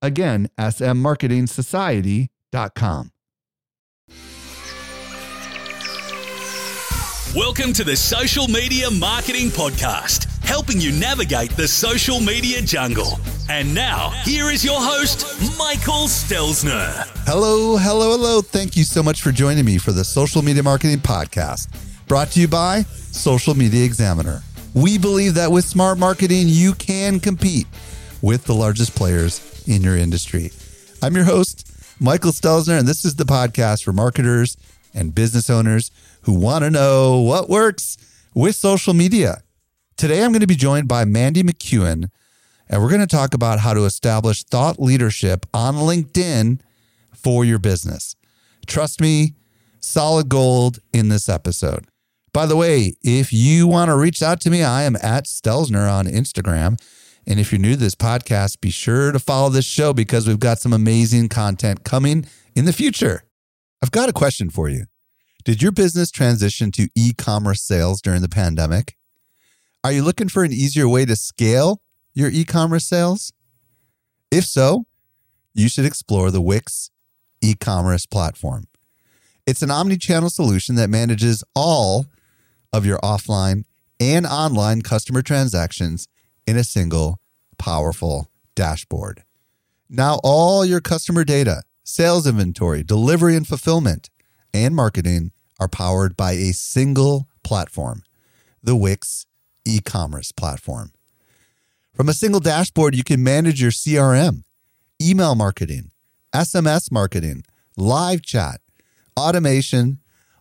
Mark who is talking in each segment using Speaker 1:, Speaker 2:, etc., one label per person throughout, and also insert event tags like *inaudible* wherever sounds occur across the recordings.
Speaker 1: Again, smmarketingsociety.com.
Speaker 2: Welcome to the Social Media Marketing Podcast, helping you navigate the social media jungle. And now, here is your host, Michael Stelzner.
Speaker 1: Hello, hello, hello. Thank you so much for joining me for the Social Media Marketing Podcast, brought to you by Social Media Examiner. We believe that with smart marketing, you can compete with the largest players in your industry. I'm your host, Michael Stelzner, and this is the podcast for marketers and business owners who want to know what works with social media. Today, I'm going to be joined by Mandy McEwen, and we're going to talk about how to establish thought leadership on LinkedIn for your business. Trust me, solid gold in this episode. By the way, if you want to reach out to me, I am at Stelzner on Instagram. And if you're new to this podcast, be sure to follow this show because we've got some amazing content coming in the future. I've got a question for you. Did your business transition to e commerce sales during the pandemic? Are you looking for an easier way to scale your e commerce sales? If so, you should explore the Wix e commerce platform. It's an omni channel solution that manages all of your offline and online customer transactions in a single powerful dashboard. Now, all your customer data, sales inventory, delivery and fulfillment, and marketing are powered by a single platform, the Wix e commerce platform. From a single dashboard, you can manage your CRM, email marketing, SMS marketing, live chat, automation,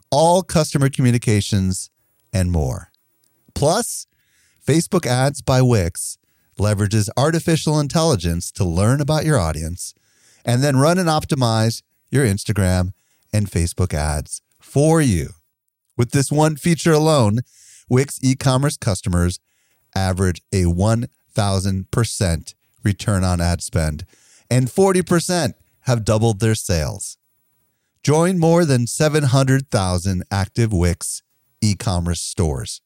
Speaker 1: all customer communications, and more. Plus, Facebook Ads by Wix leverages artificial intelligence to learn about your audience and then run and optimize your Instagram and Facebook ads for you. With this one feature alone, Wix e commerce customers average a 1,000% return on ad spend, and 40% have doubled their sales. Join more than 700,000 active Wix e commerce stores.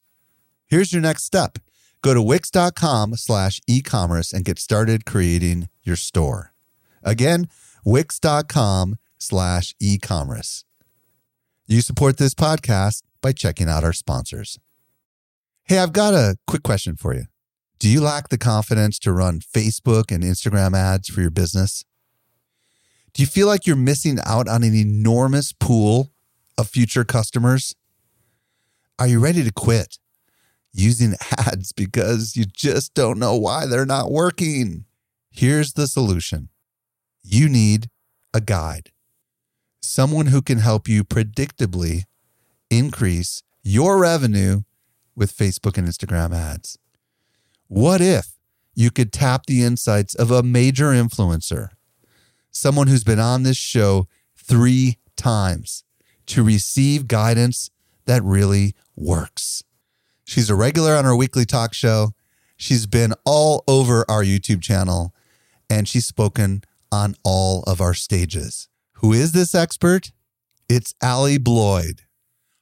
Speaker 1: Here's your next step go to wix.com slash e-commerce and get started creating your store. Again, wix.com slash e-commerce. You support this podcast by checking out our sponsors. Hey, I've got a quick question for you. Do you lack the confidence to run Facebook and Instagram ads for your business? Do you feel like you're missing out on an enormous pool of future customers? Are you ready to quit using *laughs* ads because you just don't know why they're not working? Here's the solution you need a guide, someone who can help you predictably increase your revenue with Facebook and Instagram ads. What if you could tap the insights of a major influencer, someone who's been on this show three times, to receive guidance that really works? She's a regular on our weekly talk show. She's been all over our YouTube channel and she's spoken on all of our stages. Who is this expert? It's Allie Bloyd.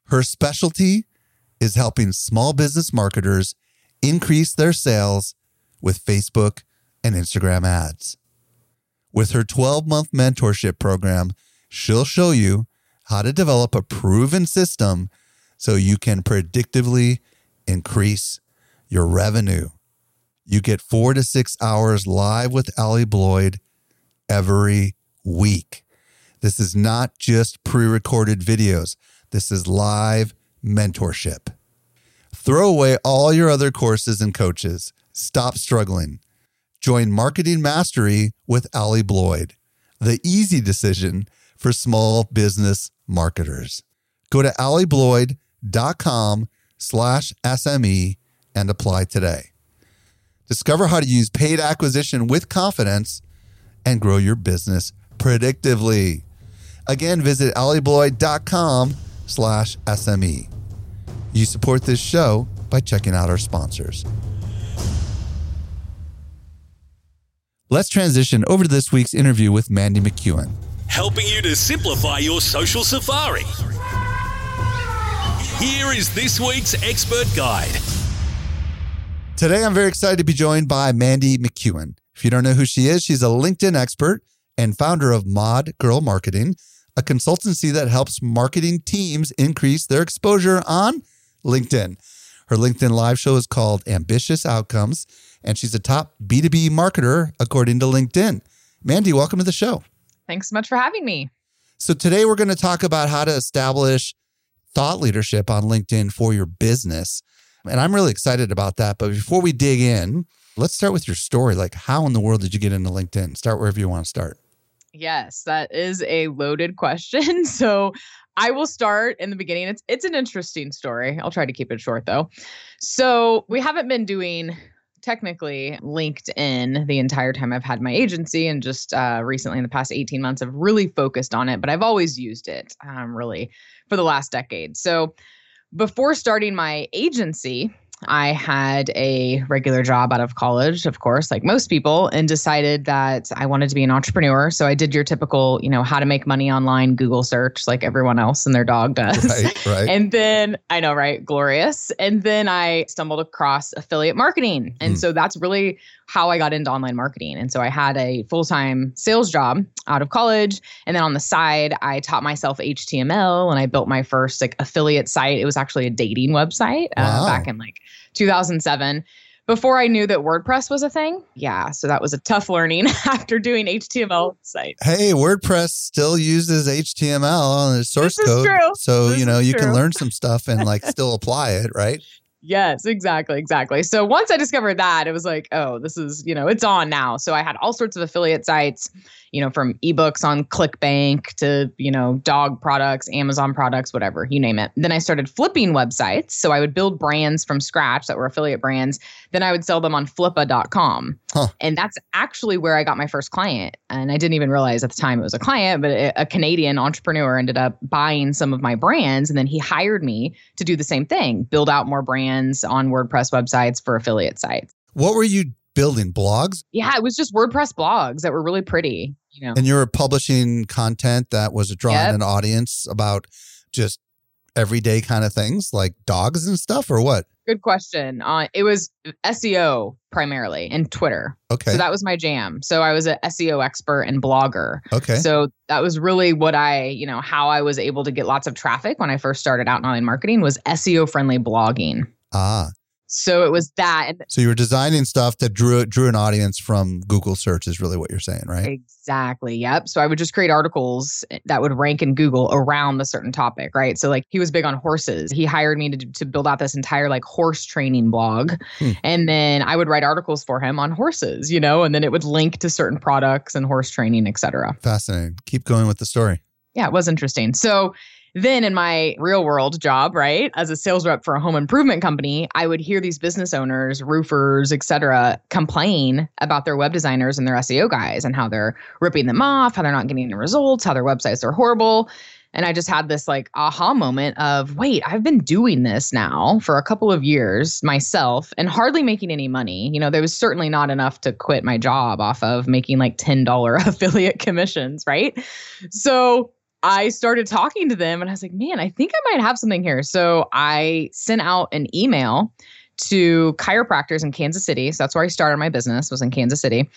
Speaker 1: Her specialty is helping small business marketers increase their sales with Facebook and Instagram ads. With her 12 month mentorship program, she'll show you how to develop a proven system so you can predictively increase your revenue. You get four to six hours live with Allie Bloyd every week. This is not just pre recorded videos, this is live mentorship. Throw away all your other courses and coaches. Stop struggling. Join Marketing Mastery with Allie Bloyd, the easy decision for small business marketers. Go to alliebloyd.com slash SME and apply today. Discover how to use paid acquisition with confidence and grow your business predictively. Again, visit alliebloyd.com slash SME. You support this show by checking out our sponsors. Let's transition over to this week's interview with Mandy McEwen.
Speaker 2: helping you to simplify your social safari. Here is this week's expert guide.
Speaker 1: Today, I'm very excited to be joined by Mandy McEwen. If you don't know who she is, she's a LinkedIn expert and founder of Mod Girl Marketing, a consultancy that helps marketing teams increase their exposure on LinkedIn. Her LinkedIn live show is called Ambitious Outcomes, and she's a top B2B marketer according to LinkedIn. Mandy, welcome to the show.
Speaker 3: Thanks so much for having me.
Speaker 1: So, today we're going to talk about how to establish thought leadership on LinkedIn for your business. And I'm really excited about that. But before we dig in, let's start with your story. Like, how in the world did you get into LinkedIn? Start wherever you want to start.
Speaker 3: Yes, that is a loaded question. *laughs* So I will start in the beginning. It's it's an interesting story. I'll try to keep it short though. So we haven't been doing technically LinkedIn the entire time I've had my agency, and just uh, recently in the past 18 months, I've really focused on it. But I've always used it um, really for the last decade. So before starting my agency, I had a regular job out of college, of course, like most people, and decided that I wanted to be an entrepreneur. So I did your typical, you know, how to make money online Google search like everyone else and their dog does.
Speaker 1: Right, right. *laughs*
Speaker 3: And then I know, right? Glorious. And then I stumbled across affiliate marketing. And
Speaker 1: Hmm.
Speaker 3: so that's really how I got into online marketing. And so I had a full time sales job out of college. And then on the side, I taught myself HTML and I built my first like affiliate site. It was actually a dating website
Speaker 1: Wow.
Speaker 3: uh, back in like 2007 before I knew that WordPress was a thing. Yeah. So that was a tough learning *laughs* after doing HTML sites.
Speaker 1: Hey, WordPress still uses HTML on the source code.
Speaker 3: true.
Speaker 1: So,
Speaker 3: This
Speaker 1: you know, you can learn some stuff and like *laughs* still apply it, right?
Speaker 3: Yes, exactly, exactly. So once I discovered that, it was like, oh, this is, you know, it's on now. So I had all sorts of affiliate sites, you know, from ebooks on ClickBank to, you know, dog products, Amazon products, whatever, you name it. Then I started flipping websites. So I would build brands from scratch that were affiliate brands. Then I would sell them on flippa.com.
Speaker 1: Huh.
Speaker 3: And that's actually where I got my first client. And I didn't even realize at the time it was a client, but a, a Canadian entrepreneur ended up buying some of my brands. And then he hired me to do the same thing, build out more brands on WordPress websites for affiliate sites.
Speaker 1: What were you building? Blogs?
Speaker 3: Yeah, it was just WordPress blogs that were really pretty, you know.
Speaker 1: And you were publishing content that was drawing
Speaker 3: Yep.
Speaker 1: an audience about just everyday kind of things like dogs and stuff or what?
Speaker 3: Good question. Uh, it was SEO primarily and Twitter.
Speaker 1: Okay.
Speaker 3: So that was my jam. So I was an SEO expert and blogger.
Speaker 1: okay.
Speaker 3: So that was really what I, you know, how I was able to get lots of traffic when I first started out in online marketing was SEO friendly blogging.
Speaker 1: Ah.
Speaker 3: So it was that. And
Speaker 1: So you were designing stuff that drew drew an audience from Google search is really what you're saying, right?
Speaker 3: Exactly. Yep. So I would just create articles that would rank in Google around the certain topic, right? So like he was big on horses. He hired me to to build out this entire like horse training blog.
Speaker 1: Hmm.
Speaker 3: And then I would write articles for him on horses, you know, and then it would link to certain products and horse training, et cetera.
Speaker 1: Fascinating. Keep going with the story.
Speaker 3: Yeah, it was interesting. So then in my real world job, right, as a sales rep for a home improvement company, I would hear these business owners, roofers, et cetera, complain about their web designers and their SEO guys and how they're ripping them off, how they're not getting the results, how their websites are horrible. And I just had this like aha moment of, wait, I've been doing this now for a couple of years myself and hardly making any money. You know, there was certainly not enough to quit my job off of making like $10 *laughs* affiliate commissions, right? So I started talking to them and I was like, man, I think I might have something here. So I sent out an email to chiropractors in Kansas City. So that's where I started my business was in Kansas City.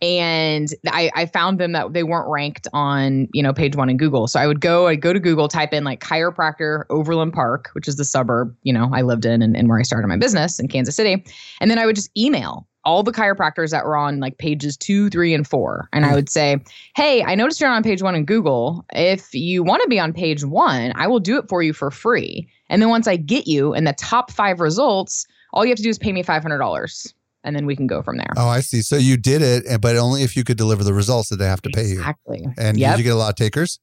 Speaker 3: And I, I found them that they weren't ranked on, you know, page one in Google. So I would go, I'd go to Google, type in like chiropractor Overland Park, which is the suburb, you know, I lived in and, and where I started my business in Kansas City. And then I would just email all the chiropractors that were on like pages two, three, and four. And I mm. would say, Hey, I noticed you're on page one in Google. If you want to be on page one, I will do it for you for free. And then once I get you in the top five results, all you have to do is pay me $500 and then we can go from there.
Speaker 1: Oh, I see. So you did it, but only if you could deliver the results that they have to pay you.
Speaker 3: Exactly.
Speaker 1: And
Speaker 3: Yep.
Speaker 1: did you get a lot of takers?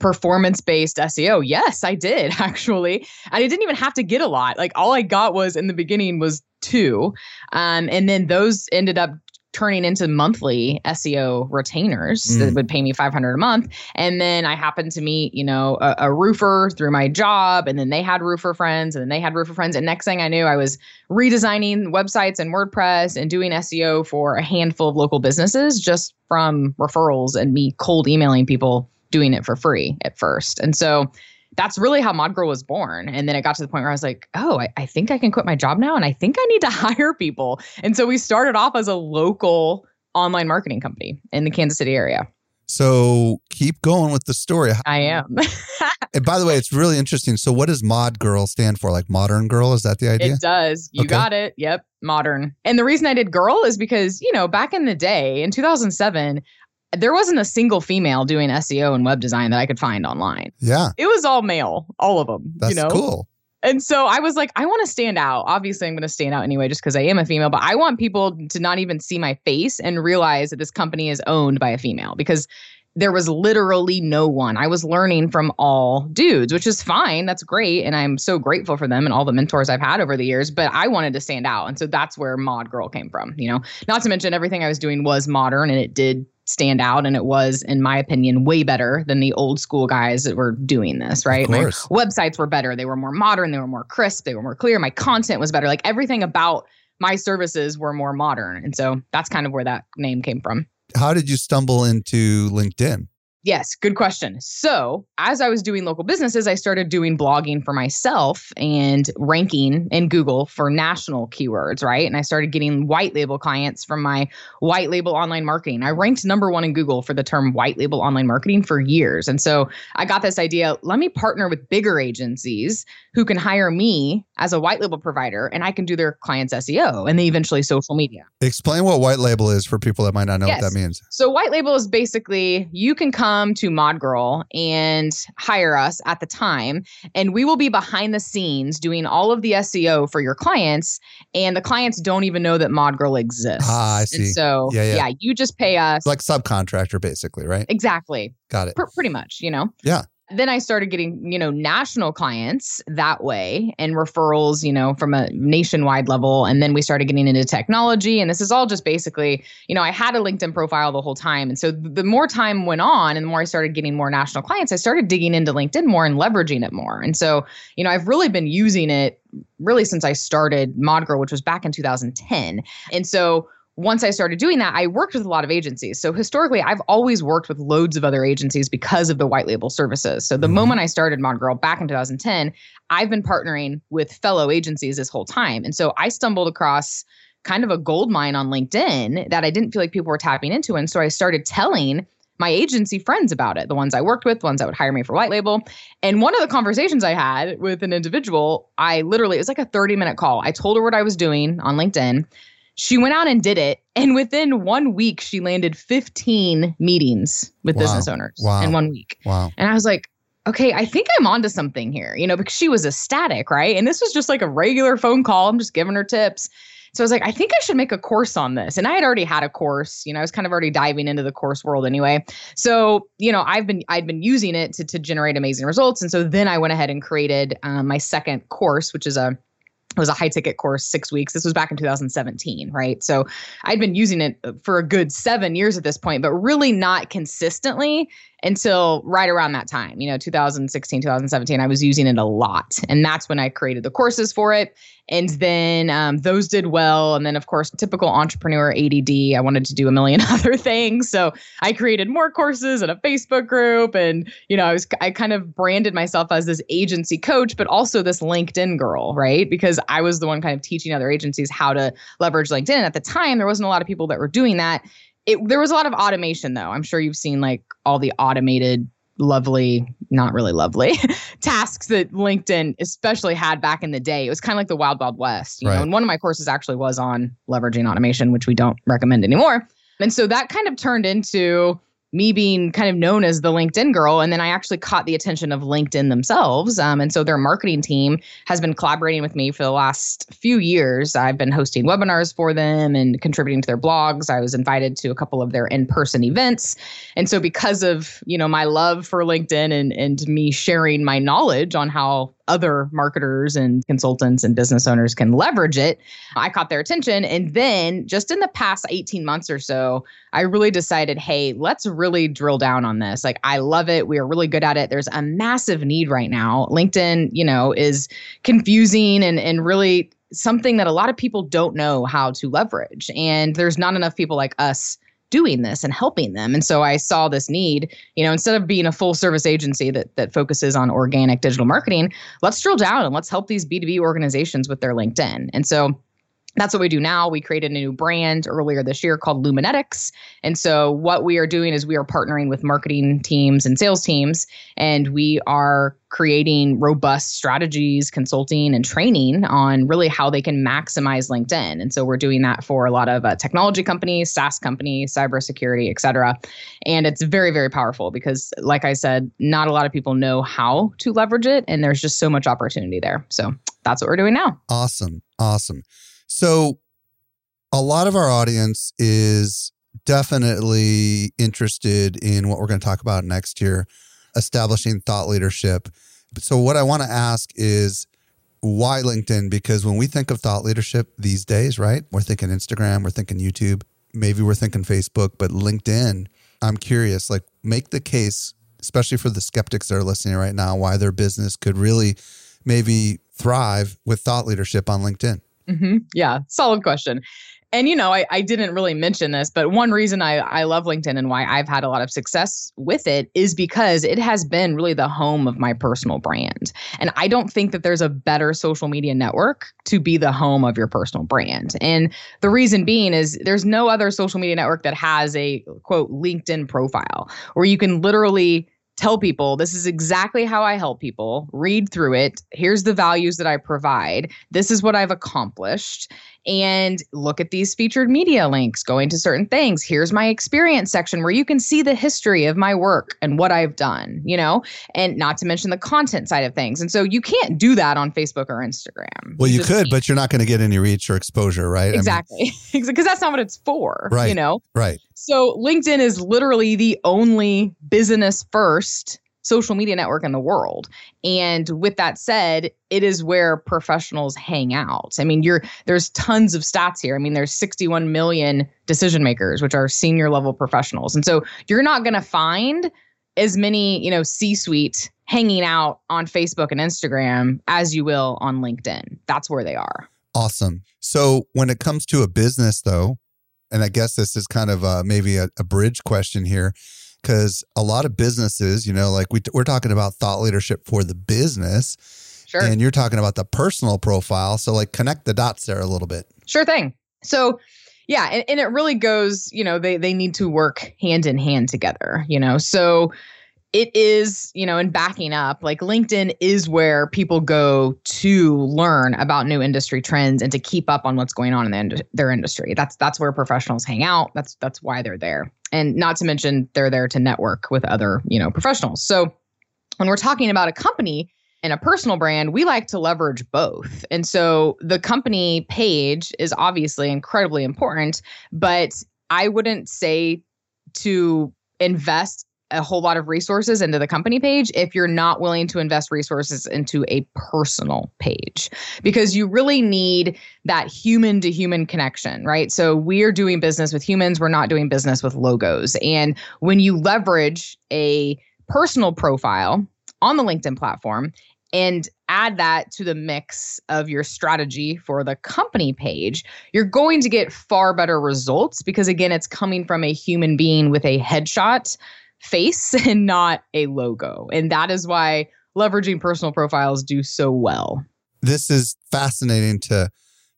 Speaker 3: performance based SEO. Yes, I did *laughs* actually. And I didn't even have to get a lot. Like all I got was in the beginning was two. Um, and then those ended up turning into monthly SEO retainers
Speaker 1: Mm.
Speaker 3: that would pay me 500 a month. And then I happened to meet, you know, a, a roofer through my job and then they had roofer friends and then they had roofer friends. And next thing I knew, I was redesigning websites and WordPress and doing SEO for a handful of local businesses just from referrals and me cold emailing people doing it for free at first. And so that's really how Mod Girl was born. And then it got to the point where I was like, oh, I, I think I can quit my job now and I think I need to *laughs* hire people. And so we started off as a local online marketing company in the Kansas City area.
Speaker 1: So keep going with the story.
Speaker 3: I am. *laughs*
Speaker 1: And by the way, it's really interesting. So what does mod girl stand for? Like modern girl? Is that the idea?
Speaker 3: It does. You
Speaker 1: Okay.
Speaker 3: got it. Yep. Modern. And the reason I did girl is because, you know, back in the day in 2007, there wasn't a single female doing SEO and web design that I could find online.
Speaker 1: yeah.
Speaker 3: It was all male, all of them.
Speaker 1: That's
Speaker 3: you know?
Speaker 1: cool.
Speaker 3: And so I was like, I want to stand out. Obviously, I'm going to stand out anyway, just because I am a female, but I want people to not even see my face and realize that this company is owned by a female because there was literally no one. I was learning from all dudes, which is fine. That's great. And I'm so grateful for them and all the mentors I've had over the years, but I wanted to stand out. And so that's where Mod Girl came from, you know, not to mention everything I was doing was modern and it did stand out and it was in my opinion way better than the old school guys that were doing this right?
Speaker 1: Of
Speaker 3: My websites were better. They were more modern. They were more crisp. They were more clear. My content was better. Like everything about my services were more modern. And so that's kind of where that name came from.
Speaker 1: How did you stumble into LinkedIn?
Speaker 3: Yes, good question. So, as I was doing local businesses, I started doing blogging for myself and ranking in Google for national keywords, right? And I started getting white label clients from my white label online marketing. I ranked number one in Google for the term white label online marketing for years. And so I got this idea let me partner with bigger agencies who can hire me as a white label provider and I can do their clients' SEO and then eventually social media.
Speaker 1: Explain what white label is for people that might not know
Speaker 3: Yes.
Speaker 1: what that means.
Speaker 3: So white label is basically you can come to Mod Girl and hire us at the time, and we will be behind the scenes doing all of the SEO for your clients, and the clients don't even know that Mod Girl exists.
Speaker 1: Ah, I see.
Speaker 3: And so
Speaker 1: Yeah, yeah.
Speaker 3: you just pay us
Speaker 1: It's like subcontractor, basically, right?
Speaker 3: exactly,
Speaker 1: Got it.
Speaker 3: pr- pretty much, you know.
Speaker 1: Yeah.
Speaker 3: Then I started getting, you know, national clients that way and referrals, you know, from a nationwide level. And then we started getting into technology. And this is all just basically, you know, I had a LinkedIn profile the whole time. And so the more time went on and the more I started getting more national clients, I started digging into LinkedIn more and leveraging it more. And so, you know, I've really been using it really since I started ModGirl, which was back in 2010. And so once I started doing that, I worked with a lot of agencies. So historically, I've always worked with loads of other agencies because of the white label services. So the
Speaker 1: Mhm.
Speaker 3: moment I started ModGirl back in 2010, I've been partnering with fellow agencies this whole time. And so I stumbled across kind of a gold mine on LinkedIn that I didn't feel like people were tapping into. And so I started telling my agency friends about it, the ones I worked with, the ones that would hire me for white label. And one of the conversations I had with an individual, I literally, it was like a 30 minute call. I told her what I was doing on LinkedIn. She went out and did it. And within one week, she landed 15 meetings with
Speaker 1: Wow.
Speaker 3: business owners
Speaker 1: Wow.
Speaker 3: in one week.
Speaker 1: Wow.
Speaker 3: And I was like, okay, I think I'm onto something here, you know, because she was ecstatic, right? And this was just like a regular phone call. I'm just giving her tips. So I was like, I think I should make a course on this. And I had already had a course, you know, I was kind of already diving into the course world anyway. So, you know, I've been I'd been using it to, to generate amazing results. And so then I went ahead and created um, my second course, which is a it was a high ticket course, six weeks. This was back in 2017, right? So I'd been using it for a good seven years at this point, but really not consistently until right around that time, you know, 2016, 2017. I was using it a lot. And that's when I created the courses for it. And then um, those did well. And then, of course, typical entrepreneur ADD, I wanted to do a million *laughs* other things. So I created more courses and a Facebook group. And, you know, I was, I kind of branded myself as this agency coach, but also this LinkedIn girl, right? Because I was the one kind of teaching other agencies how to leverage LinkedIn. And at the time, there wasn't a lot of people that were doing that. It, there was a lot of automation, though. I'm sure you've seen like all the automated, lovely, not really lovely *laughs* tasks that LinkedIn especially had back in the day. It was kind of like the wild, wild west, you
Speaker 1: Right.
Speaker 3: know. And one of my courses actually was on leveraging automation, which we don't recommend anymore. And so that kind of turned into me being kind of known as the LinkedIn girl. And then I actually caught the attention of LinkedIn themselves. Um, and so their marketing team has been collaborating with me for the last few years. I've been hosting webinars for them and contributing to their blogs. I was invited to a couple of their in-person events. And so because of, you know, my love for LinkedIn and and me sharing my knowledge on how other marketers and consultants and business owners can leverage it. I caught their attention. And then just in the past 18 months or so, I really decided, hey, let's really drill down on this. Like, I love it. We are really good at it. There's a massive need right now. LinkedIn, you know, is confusing and, and really something that a lot of people don't know how to leverage. And there's not enough people like us doing this and helping them. And so I saw this need, you know, instead of being a full service agency that that focuses on organic digital marketing, let's drill down and let's help these B2B organizations with their LinkedIn. And so that's what we do now. We created a new brand earlier this year called Luminetics. And so, what we are doing is we are partnering with marketing teams and sales teams, and we are creating robust strategies, consulting, and training on really how they can maximize LinkedIn. And so, we're doing that for a lot of uh, technology companies, SaaS companies, cybersecurity, et cetera. And it's very, very powerful because, like I said, not a lot of people know how to leverage it, and there's just so much opportunity there. So, that's what we're doing now.
Speaker 1: Awesome. Awesome. So, a lot of our audience is definitely interested in what we're going to talk about next year establishing thought leadership. So, what I want to ask is why LinkedIn? Because when we think of thought leadership these days, right, we're thinking Instagram, we're thinking YouTube, maybe we're thinking Facebook, but LinkedIn, I'm curious, like, make the case, especially for the skeptics that are listening right now, why their business could really maybe thrive with thought leadership on LinkedIn.
Speaker 3: Mm-hmm. Yeah, solid question. And you know, I, I didn't really mention this, but one reason I, I love LinkedIn and why I've had a lot of success with it is because it has been really the home of my personal brand. And I don't think that there's a better social media network to be the home of your personal brand. And the reason being is there's no other social media network that has a quote LinkedIn profile where you can literally tell people this is exactly how I help people, read through it. Here's the values that I provide. This is what I've accomplished and look at these featured media links going to certain things. Here's my experience section where you can see the history of my work and what I've done, you know, and not to mention the content side of things. And so you can't do that on Facebook or Instagram.
Speaker 1: Well, you, could, but you're not going to get any reach or exposure, right?
Speaker 3: Exactly. Because I mean, *laughs* that's not what it's for, right? You know,
Speaker 1: right.
Speaker 3: So LinkedIn is literally the only business first social media network in the world. And with that said, it is where professionals hang out. I mean, you're there's tons of stats here. I mean, there's 61 million decision makers, which are senior level professionals. And so you're not going to find as many, you know, C-suite hanging out on Facebook and Instagram as you will on LinkedIn. That's where they are.
Speaker 1: Awesome. So when it comes to a business though, and I guess this is kind of uh, maybe a, a bridge question here because a lot of businesses, you know, like we, we're talking about thought leadership for the business.
Speaker 3: Sure.
Speaker 1: And you're talking about the personal profile. So, like, connect the dots there a little bit.
Speaker 3: Sure thing. So, yeah, and, and it really goes, you know, they they need to work hand in hand together, you know. So it is, you know, and backing up, like LinkedIn is where people go to learn about new industry trends and to keep up on what's going on in the, their industry. That's that's where professionals hang out. That's that's why they're there. And not to mention they're there to network with other, you know, professionals. So when we're talking about a company and a personal brand, we like to leverage both. And so the company page is obviously incredibly important, but I wouldn't say to invest a whole lot of resources into the company page if you're not willing to invest resources into a personal page because you really need that human to human connection, right? So we are doing business with humans, we're not doing business with logos. And when you leverage a personal profile on the LinkedIn platform and add that to the mix of your strategy for the company page, you're going to get far better results because, again, it's coming from a human being with a headshot face *laughs* and not a logo. And that is why leveraging personal profiles do so well.
Speaker 1: This is fascinating to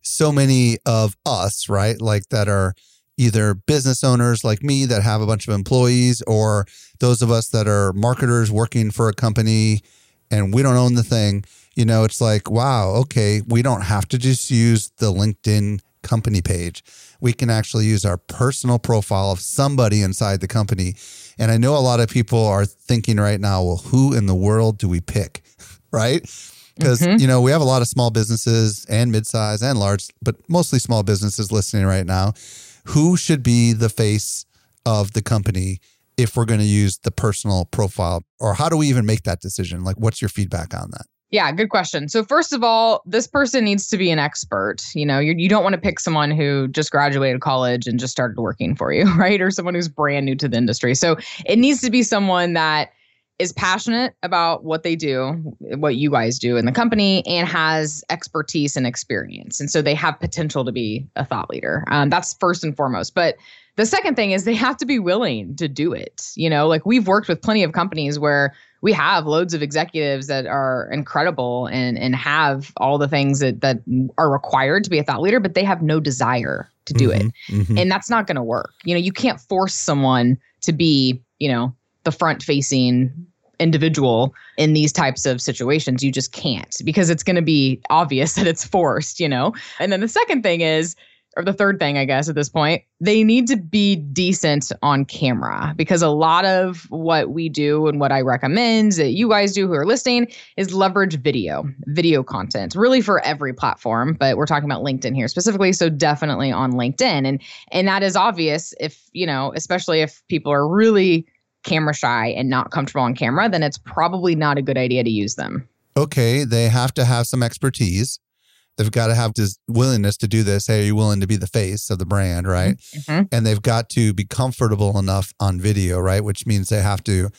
Speaker 1: so many of us, right? Like that are either business owners like me that have a bunch of employees or those of us that are marketers working for a company and we don't own the thing. You know, it's like, wow, okay, we don't have to just use the LinkedIn company page. We can actually use our personal profile of somebody inside the company. And I know a lot of people are thinking right now, well, who in the world do we pick? *laughs* right? Because, mm-hmm. you know, we have a lot of small businesses and midsize and large, but mostly small businesses listening right now. Who should be the face of the company if we're going to use the personal profile? Or how do we even make that decision? Like, what's your feedback on that?
Speaker 3: Yeah, good question. So first of all, this person needs to be an expert. You know, you you don't want to pick someone who just graduated college and just started working for you, *laughs* right? Or someone who's brand new to the industry. So it needs to be someone that is passionate about what they do, what you guys do in the company, and has expertise and experience. And so they have potential to be a thought leader. Um, that's first and foremost. But the second thing is they have to be willing to do it. You know, like we've worked with plenty of companies where we have loads of executives that are incredible and and have all the things that that are required to be a thought leader, but they have no desire to do mm-hmm, it. Mm-hmm. And that's not going to work. You know, you can't force someone to be, you know, the front facing individual in these types of situations. You just can't because it's going to be obvious *laughs* that it's forced, you know? And then the second thing is or the third thing, I guess, at this point, they need to be decent on camera because a lot of what we do and what I recommend that you guys do who are listening is leverage video, video content, really for every platform. But we're talking about LinkedIn here specifically. So definitely on LinkedIn. And and that is obvious if, you know, especially if people are really camera shy and not comfortable on camera, then it's probably not a good idea to use them.
Speaker 1: Okay. They have to have some expertise they've got to have this willingness to do this. Hey, are you willing to be the face of the brand, right? Mm-hmm. And they've got to be comfortable enough on video, right? Which means they have to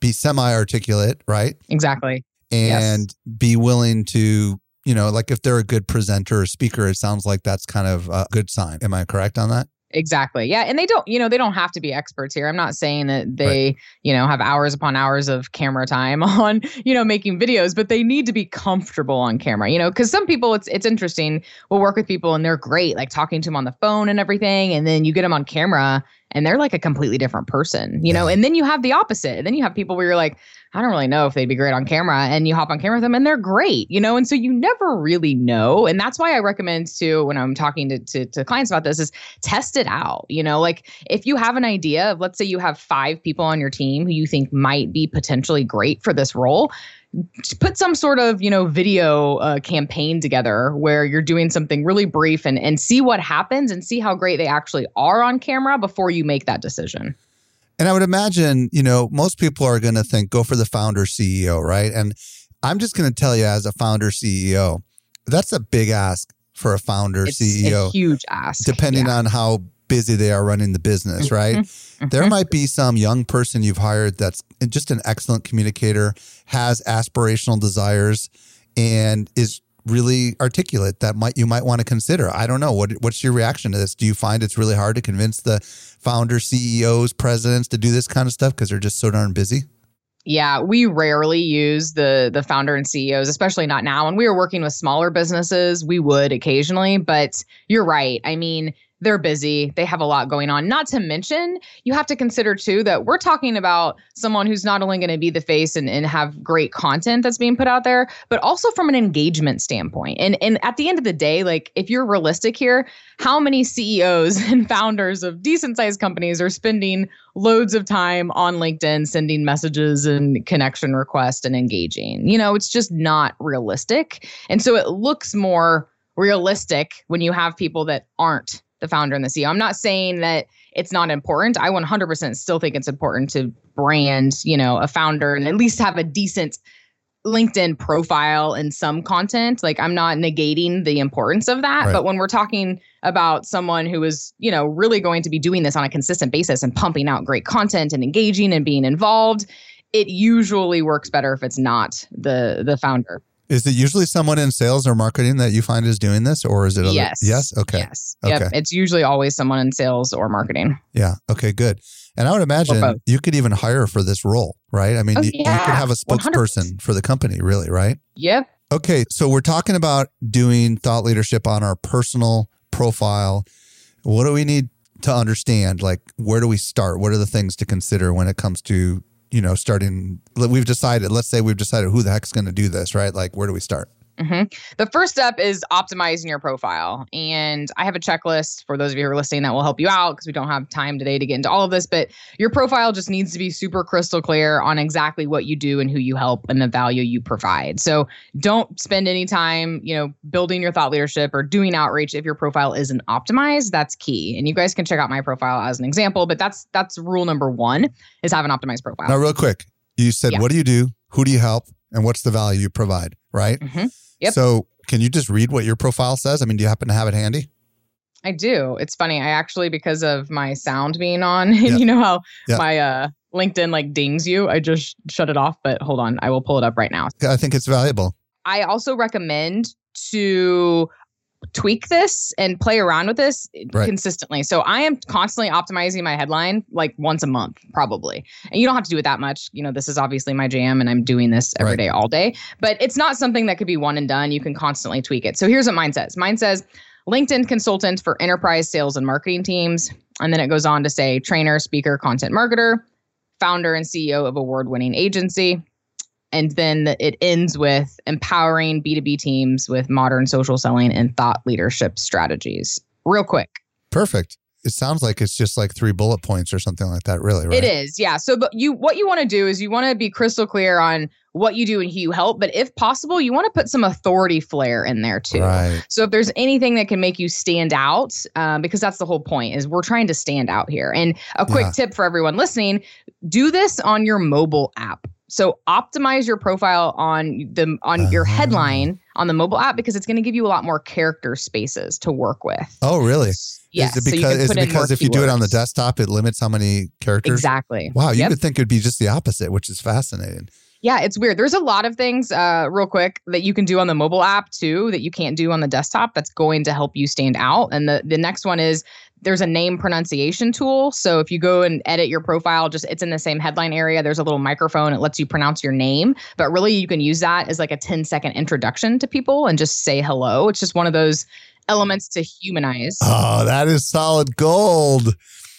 Speaker 1: be semi articulate, right?
Speaker 3: Exactly.
Speaker 1: And yes. be willing to, you know, like if they're a good presenter or speaker, it sounds like that's kind of a good sign. Am I correct on that?
Speaker 3: Exactly. Yeah. And they don't, you know, they don't have to be experts here. I'm not saying that they, right. you know, have hours upon hours of camera time *laughs* on, you know, making videos, but they need to be comfortable on camera, you know, because some people it's it's interesting. We'll work with people and they're great, like talking to them on the phone and everything. And then you get them on camera and they're like a completely different person, you know, and then you have the opposite. And then you have people where you're like, I don't really know if they'd be great on camera. And you hop on camera with them and they're great, you know? And so you never really know. And that's why I recommend to when I'm talking to, to, to clients about this is test it out. You know, like if you have an idea of, let's say you have five people on your team who you think might be potentially great for this role, put some sort of you know video uh, campaign together where you're doing something really brief and and see what happens and see how great they actually are on camera before you make that decision
Speaker 1: and I would imagine, you know, most people are going to think go for the founder CEO, right? And I'm just going to tell you, as a founder CEO, that's a big ask for a founder
Speaker 3: it's
Speaker 1: CEO.
Speaker 3: A huge ask.
Speaker 1: Depending yeah. on how busy they are running the business, mm-hmm. right? Mm-hmm. There might be some young person you've hired that's just an excellent communicator, has aspirational desires, and is really articulate that might you might want to consider. I don't know. What what's your reaction to this? Do you find it's really hard to convince the founders, CEOs, presidents to do this kind of stuff because they're just so darn busy?
Speaker 3: Yeah, we rarely use the the founder and CEOs, especially not now. When we were working with smaller businesses, we would occasionally, but you're right. I mean, they're busy. They have a lot going on. Not to mention, you have to consider too that we're talking about someone who's not only going to be the face and, and have great content that's being put out there, but also from an engagement standpoint. And and at the end of the day, like if you're realistic here, how many CEOs *laughs* and founders of decent sized companies are spending loads of time on LinkedIn sending messages and connection requests and engaging? You know, it's just not realistic. And so it looks more realistic when you have people that aren't the founder and the CEO. I'm not saying that it's not important. I 100% still think it's important to brand, you know, a founder and at least have a decent LinkedIn profile and some content. Like I'm not negating the importance of that, right. but when we're talking about someone who is, you know, really going to be doing this on a consistent basis and pumping out great content and engaging and being involved, it usually works better if it's not the the founder.
Speaker 1: Is it usually someone in sales or marketing that you find is doing this, or is it? Other,
Speaker 3: yes.
Speaker 1: Yes. Okay.
Speaker 3: Yes. Okay. Yep. It's usually always someone in sales or marketing.
Speaker 1: Yeah. Okay. Good. And I would imagine you could even hire for this role, right? I mean, oh, you, yeah. you could have a spokesperson 100%. for the company, really, right?
Speaker 3: Yep.
Speaker 1: Okay. So we're talking about doing thought leadership on our personal profile. What do we need to understand? Like, where do we start? What are the things to consider when it comes to you know, starting, we've decided, let's say we've decided who the heck's going to do this, right? Like, where do we start?
Speaker 3: Mm-hmm. The first step is optimizing your profile. And I have a checklist for those of you who are listening that will help you out because we don't have time today to get into all of this. But your profile just needs to be super crystal clear on exactly what you do and who you help and the value you provide. So don't spend any time, you know, building your thought leadership or doing outreach if your profile isn't optimized. That's key. And you guys can check out my profile as an example, but that's that's rule number one is have an optimized profile.
Speaker 1: Now, real quick, you said, yeah. what do you do? Who do you help? and what's the value you provide, right?
Speaker 3: Mm-hmm. Yep.
Speaker 1: So, can you just read what your profile says? I mean, do you happen to have it handy?
Speaker 3: I do. It's funny. I actually, because of my sound being on, *laughs* and
Speaker 1: Yeah.
Speaker 3: you know how my uh, LinkedIn like dings you, I just shut it off. But hold on, I will pull it up right now.
Speaker 1: I think it's valuable.
Speaker 3: I also recommend to tweak this and play around with this
Speaker 1: Right.
Speaker 3: consistently. So I am constantly optimizing my headline like once a month, probably. And you don't have to do it that much. You know, this is obviously my jam and I'm doing this every
Speaker 1: Right.
Speaker 3: day, all day. But it's not something that could be one and done. You can constantly tweak it. So here's what mine says. Mine says LinkedIn consultant for enterprise sales and marketing teams. And then it goes on to say trainer, speaker, content marketer, founder and CEO of award winning agency. And then it ends with empowering B2B teams with modern social selling and thought leadership strategies. Real quick.
Speaker 1: Perfect. It sounds like it's just like three bullet points or something like that, really, right?
Speaker 3: It is, yeah. So, but you, what you want to do is you want to be crystal clear on what you do and who you help. But if possible, you want to put some authority flair in there too.
Speaker 1: Right.
Speaker 3: So if there's anything that can make you stand out, um, because that's the whole point, is we're trying to stand out here. And a quick
Speaker 1: Yeah.
Speaker 3: tip for everyone listening: do this on your mobile app. So optimize your profile on the on your
Speaker 1: Ah.
Speaker 3: headline on the mobile app because it's going to give you a lot more character spaces to work with.
Speaker 1: Oh, really?
Speaker 3: Yes,
Speaker 1: Is it because,
Speaker 3: can
Speaker 1: is it because if you do it on the desktop, it limits how many characters?
Speaker 3: Exactly.
Speaker 1: Wow, you
Speaker 3: Yep.
Speaker 1: would think it would be just the opposite, which is fascinating.
Speaker 3: Yeah, it's weird. There's a lot of things, uh, real quick, that you can do on the mobile app too that you can't do on the desktop. That's going to help you stand out. And the the next one is there's a name pronunciation tool. So if you go and edit your profile, just it's in the same headline area. There's a little microphone. It lets you pronounce your name, but really you can use that as like a 10 second introduction to people and just say hello. It's just one of those elements to humanize.
Speaker 1: Oh, that is solid gold.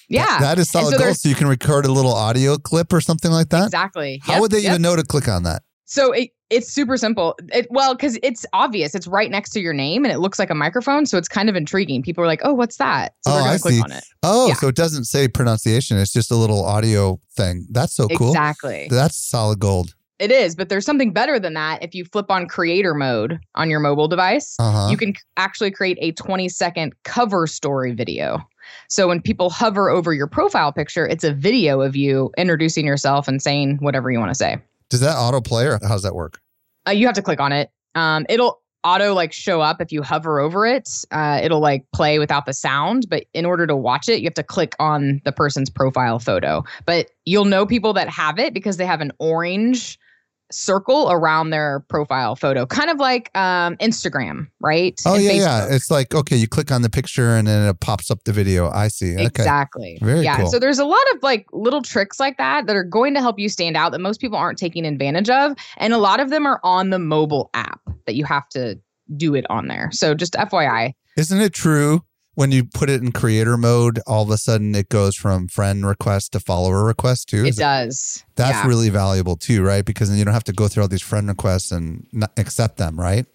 Speaker 3: Yeah,
Speaker 1: That- that is solid
Speaker 3: so
Speaker 1: gold. So you can record a little audio clip or something like that.
Speaker 3: exactly.
Speaker 1: How
Speaker 3: Yep,
Speaker 1: would they
Speaker 3: yep.
Speaker 1: even know to click on that?
Speaker 3: So it, it's super simple. It, well, because it's obvious. It's right next to your name and it looks like a microphone. So it's kind of intriguing. People are like, oh, what's that? So
Speaker 1: Oh, I
Speaker 3: to click
Speaker 1: see.
Speaker 3: on it.
Speaker 1: Oh,
Speaker 3: Yeah.
Speaker 1: so it doesn't say pronunciation. It's just a little audio thing. That's so cool.
Speaker 3: Exactly.
Speaker 1: That's solid gold.
Speaker 3: It is. But there's something better than that. If you flip on creator mode on your mobile device,
Speaker 1: Uh huh.
Speaker 3: you can actually create a 20 second cover story video. So when people hover over your profile picture, it's a video of you introducing yourself and saying whatever you want to say.
Speaker 1: Does that auto play or how's that work?
Speaker 3: Uh, you have to click on it. Um, it'll auto like show up if you hover over it. Uh, it'll like play without the sound, but in order to watch it, you have to click on the person's profile photo. But you'll know people that have it because they have an orange circle around their profile photo, kind of like um, Instagram, right?
Speaker 1: Oh
Speaker 3: And
Speaker 1: yeah, yeah. It's like okay, you click on the picture and then it pops up the video. I see. Okay.
Speaker 3: Exactly.
Speaker 1: Very
Speaker 3: yeah.
Speaker 1: cool.
Speaker 3: So there's a lot of like little tricks like that that are going to help you stand out that most people aren't taking advantage of. And a lot of them are on the mobile app that you have to do it on there. So just FYI.
Speaker 1: Isn't it true when you put it in creator mode, all of a sudden it goes from friend request to follower request too?
Speaker 3: It does.
Speaker 1: That's
Speaker 3: yeah.
Speaker 1: really valuable too, right? Because then you don't have to go through all these friend requests and accept them, right?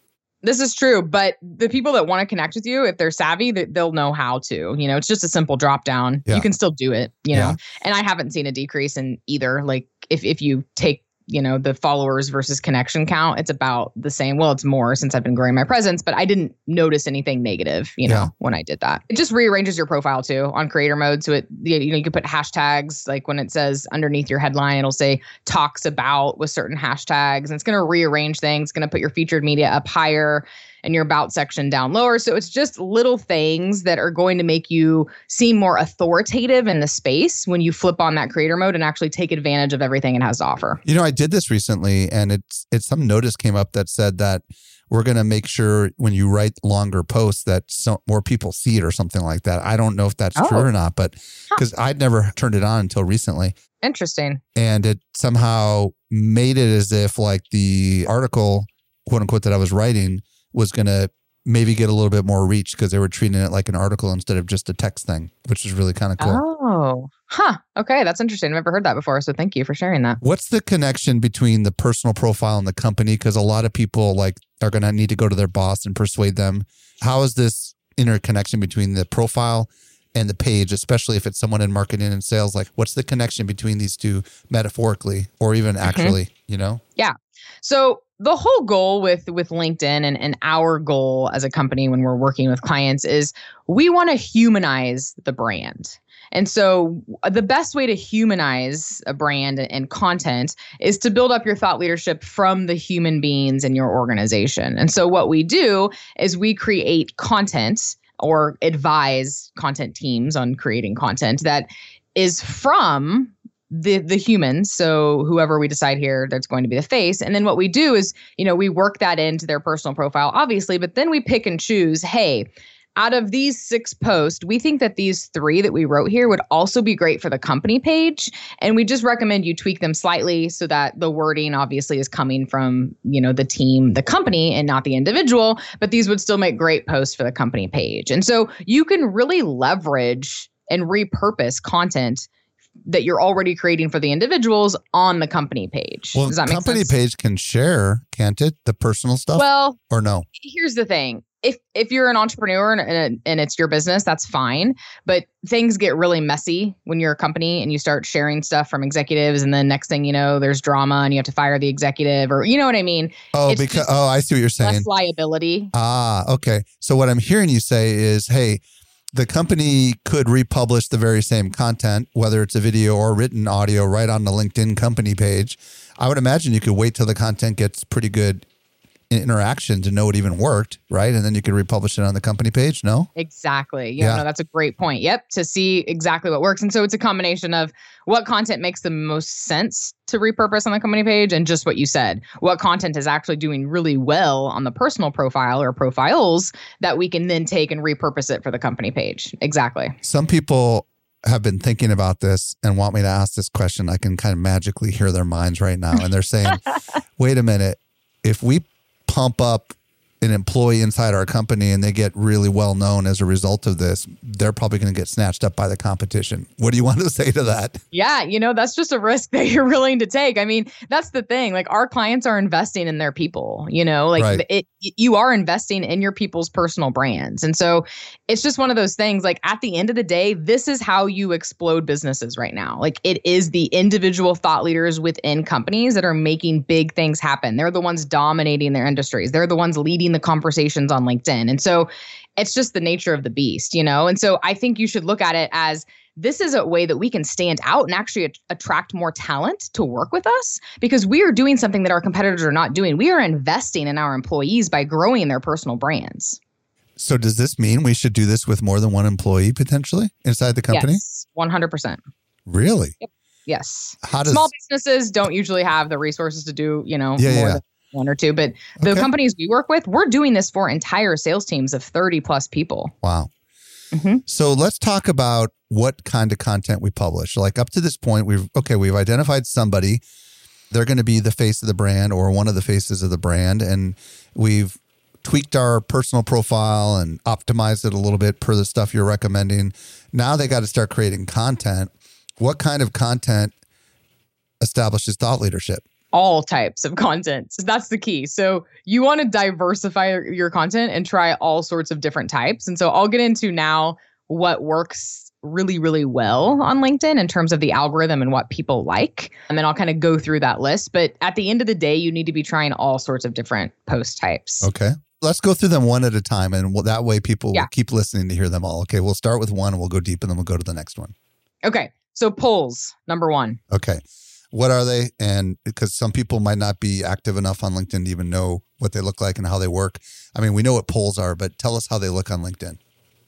Speaker 3: This is true, but the people that want to connect with you, if they're savvy, they- they'll know how to. You know, it's just a simple drop down.
Speaker 1: Yeah.
Speaker 3: You can still do it, you
Speaker 1: Yeah.
Speaker 3: know. And I haven't seen a decrease in either. Like if if you take you know the followers versus connection count it's about the same. Well it's more since i've been growing my presence but i didn't notice anything negative you know
Speaker 1: Yeah.
Speaker 3: when i did that. It just rearranges your profile too on creator mode. So it you know you can put hashtags like when it says underneath your headline it'll say talks about with certain hashtags and it's going to rearrange things it's going to put your featured media up higher and your about section down lower. So it's just little things that are going to make you seem more authoritative in the space when you flip on that creator mode and actually take advantage of everything it has to offer.
Speaker 1: You know, I did this recently, and it's it's some notice came up that said that we're going to make sure when you write longer posts that so, more people see it or something like that. I don't know if that's true
Speaker 3: Oh.
Speaker 1: or not, but because I'd never turned it on until recently,
Speaker 3: Interesting.
Speaker 1: and it somehow made it as if like the article, quote unquote, that I was writing was going to maybe get a little bit more reach because they were treating it like an article instead of just a text thing, which is really kind of cool.
Speaker 3: Oh, huh. Okay, that's interesting. I've never heard that before. So thank you for sharing that.
Speaker 1: What's the connection between the personal profile and the company? Because a lot of people like are going to need to go to their boss and persuade them. How is this interconnection between the profile and the page, especially if it's someone in marketing and sales? Like, what's the connection between these two metaphorically or even mm-hmm. actually? You know? Yeah.
Speaker 3: So the whole goal with with LinkedIn and, and our goal as a company when we're working with clients is we want to humanize the brand. And so, the best way to humanize a brand and content is to build up your thought leadership from the human beings in your organization. And so, what we do is we create content or advise content teams on creating content that is from the the humans. So whoever we decide here that's going to be the face. And then what we do is you know we work that into their personal profile obviously but then we pick and choose hey out of these six posts we think that these three that we wrote here would also be great for the company page. And we just recommend you tweak them slightly so that the wording obviously is coming from you know the team the company and not the individual but these would still make great posts for the company page. And so you can really leverage and repurpose content that you're already creating for the individuals on the company page.
Speaker 1: Well,
Speaker 3: Does that make
Speaker 1: company
Speaker 3: sense?
Speaker 1: page can share, can't it? The personal stuff
Speaker 3: Well,
Speaker 1: or no?
Speaker 3: here's the thing. If if you're an entrepreneur and, and, and it's your business, that's fine. But things get really messy when you're a company and you start sharing stuff from executives, and then next thing you know, there's drama and you have to fire the executive, or you know what I mean.
Speaker 1: Oh,
Speaker 3: It's
Speaker 1: because oh, I see what you're saying.
Speaker 3: Less liability.
Speaker 1: Ah, okay. So what I'm hearing you say is, hey, the company could republish the very same content, whether it's a video or written audio, right on the LinkedIn company page. I would imagine you could wait till the content gets pretty good interaction to know it even worked, right? And then you could republish it on the company page. No?
Speaker 3: Exactly. Yeah,
Speaker 1: Yeah.
Speaker 3: no, that's a great point. Yep, to see exactly what works. And so it's a combination of what content makes the most sense to repurpose on the company page and just what you said. What content is actually doing really well on the personal profile or profiles that we can then take and repurpose it for the company page. Exactly.
Speaker 1: Some people have been thinking about this and want me to ask this question. I can kind of magically hear their minds right now. And they're saying, *laughs* wait a minute, if we pump up an employee inside our company and they get really well known as a result of this, they're probably going to get snatched up by the competition. What do you want to *laughs* say to that?
Speaker 3: Yeah, you know, that's just a risk *laughs* that you're willing to take. I mean, that's the thing. Like our clients are investing in their people, you know, like
Speaker 1: Right.
Speaker 3: it you are investing in your people's personal brands. And so it's just one of those things like at the end of the day, this is how you explode businesses right now. Like it is the individual thought leaders within companies that are making big things happen. They're the ones dominating their industries. They're the ones leading the conversations on LinkedIn. And so it's just the nature of the beast, you know? And so I think you should look at it as this is a way that we can stand out and actually at- attract more talent to work with us because we are doing something that our competitors are not doing. We are investing in our employees by growing their personal brands.
Speaker 1: So, does this mean we should do this with more than one employee potentially inside the company?
Speaker 3: Yes, 100%.
Speaker 1: Really?
Speaker 3: Yes.
Speaker 1: How does
Speaker 3: Small businesses don't usually have the resources to do, you know,
Speaker 1: Yeah,
Speaker 3: more
Speaker 1: yeah.
Speaker 3: One or two, but the
Speaker 1: Okay.
Speaker 3: companies we work with, we're doing this for entire sales teams of 30 plus people.
Speaker 1: Wow.
Speaker 3: Mhm.
Speaker 1: So let's talk about what kind of content we publish. Like up to this point, we've okay, we've identified somebody. They're going to be the face of the brand or one of the faces of the brand, and we've tweaked our personal profile and optimized it a little bit per the stuff you're recommending. Now they got to start creating content. What kind of content establishes thought leadership?
Speaker 3: All types of content. So that's the key. So you want to diversify your- content and try all sorts of different types. And so I'll get into now what works really, really well on LinkedIn in terms of the algorithm and what people like. And then I'll kind of go through that list. But at the end of the day, you need to be trying all sorts of different post types.
Speaker 1: Okay. Let's go through them one at a time, and we'll, that way people
Speaker 3: Yeah.
Speaker 1: will keep listening to hear them all. Okay, we'll start with one, and we'll go deep, and then we'll go to the next one.
Speaker 3: Okay. So polls, number one.
Speaker 1: Okay. What are they? And because some people might not be active enough on LinkedIn to even know what they look like and how they work. I mean, we know what polls are, but tell us how they look on LinkedIn.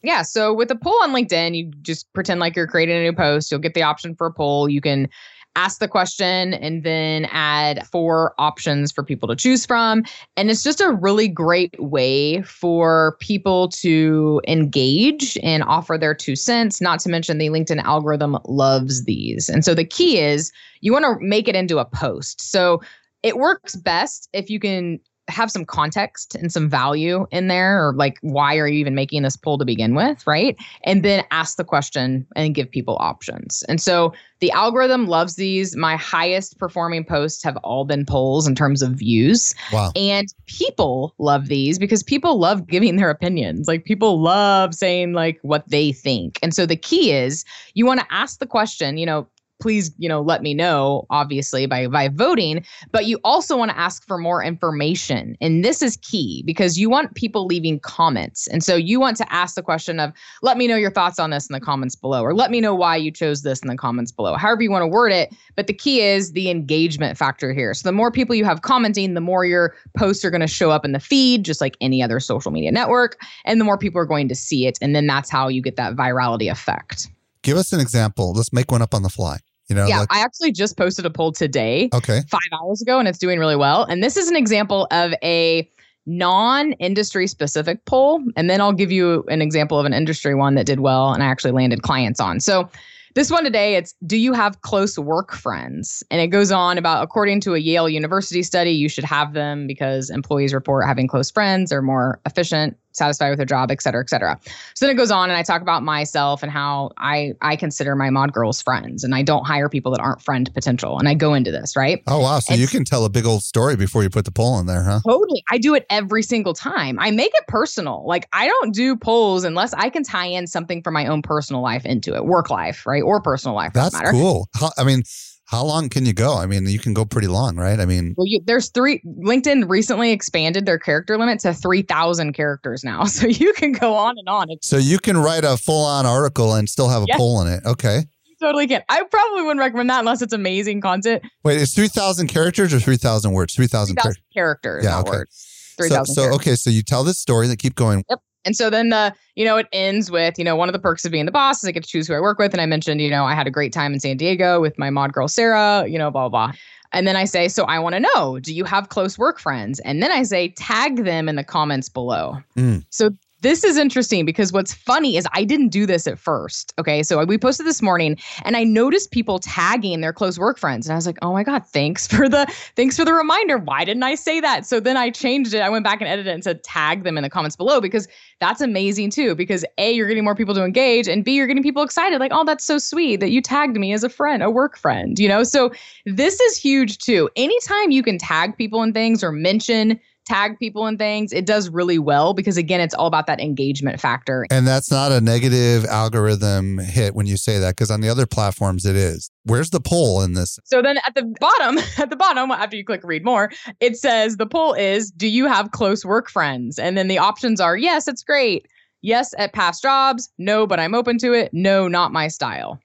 Speaker 3: Yeah. So with a poll on LinkedIn, you just pretend like you're creating a new post. You'll get the option for a poll. You can ask the question and then add four options for people to choose from. And it's just a really great way for people to engage and offer their two cents. Not to mention the LinkedIn algorithm loves these. And so the key is you want to make it into a post. So it works best if you can have some context and some value in there or like why are you even making this poll to begin with right and then ask the question and give people options and so the algorithm loves these my highest performing posts have all been polls in terms of views
Speaker 1: Wow.
Speaker 3: and people love these because people love giving their opinions. Like people love saying like what they think. And so the key is you want to ask the question, you know, please, you know, let me know, obviously, by by voting. But you also want to ask for more information. And this is key because you want people leaving comments. And so you want to ask the question of, let me know your thoughts on this in the comments below, or let me know why you chose this in the comments below. However you want to word it. But the key is the engagement factor here. So the more people you have commenting, the more your posts are going to show up in the feed, just like any other social media network. And the more people are going to see it. And then that's how you get that virality effect.
Speaker 1: Give us an example. Let's make one up on the fly. You know,
Speaker 3: yeah,
Speaker 1: like,
Speaker 3: I actually just posted a poll today,
Speaker 1: okay.
Speaker 3: five hours ago, and it's doing really well. And this is an example of a non industry specific poll. And then I'll give you an example of an industry one that did well and I actually landed clients on. So this one today, it's do you have close work friends? And it goes on about according to a Yale University study, you should have them because employees report having close friends are more efficient, satisfied with their job, et cetera, et cetera. So then it goes on and I talk about myself and how I I consider my mod girls friends and I don't hire people that aren't friend potential. And I go into this, right?
Speaker 1: Oh wow. So
Speaker 3: And-
Speaker 1: you can tell a big old story before you put the poll in there, huh?
Speaker 3: Totally. I do it every single time. I make it personal. Like I don't do polls unless I can tie in something from my own personal life into it, work life, right? Or personal life.
Speaker 1: That's cool. How, I mean, how long can you go? I mean, you can go pretty long, right? I mean,
Speaker 3: Well, you, there's three. LinkedIn recently expanded their character limit to three thousand characters now, *laughs* so you can go on and on. It's
Speaker 1: so you can write a full on article and still have a
Speaker 3: Yes.
Speaker 1: poll in it. Okay.
Speaker 3: you totally can. I probably wouldn't recommend that unless it's amazing content.
Speaker 1: Wait, it's 3,000 characters or 3,000 words? 3,000
Speaker 3: Three
Speaker 1: characters.
Speaker 3: characters,
Speaker 1: Yeah, okay.
Speaker 3: words. Three
Speaker 1: So,
Speaker 3: thousand.
Speaker 1: so okay, so you tell this story that keep going.
Speaker 3: And so then the, you know, it ends with, you know, one of the perks of being the boss is I get to choose who I work with. And I mentioned, you know, I had a great time in San Diego with my mod girl, Sarah, you know, blah, blah, blah. And then I say, so I want to know, do you have close work friends? And then I say, tag them in the comments below.
Speaker 1: Mm.
Speaker 3: So this is interesting because what's funny is I didn't do this at first. Okay. So we posted this morning and I noticed people tagging their close work friends. And I was like, oh my God, thanks for the thanks for the reminder. Why didn't I say that? So then I changed it. I went back and edited it and said tag them in the comments below because that's amazing too. Because A, you're getting more people to engage, and B, you're getting people excited. Like, oh, that's so sweet that you tagged me as a friend, a work friend, you know? So this is huge too. Anytime you can tag people in things or mention tag people in things, it does really well because again, it's all about that engagement factor.
Speaker 1: And that's not a negative algorithm hit when you say that, because on the other platforms it is. Where's the poll in this?
Speaker 3: So then at the bottom, *laughs* at the bottom, after you click read more, it says the poll is do you have close work friends? And then the options are yes, it's great. Yes, at past jobs. No, but I'm open to it. No, not my style.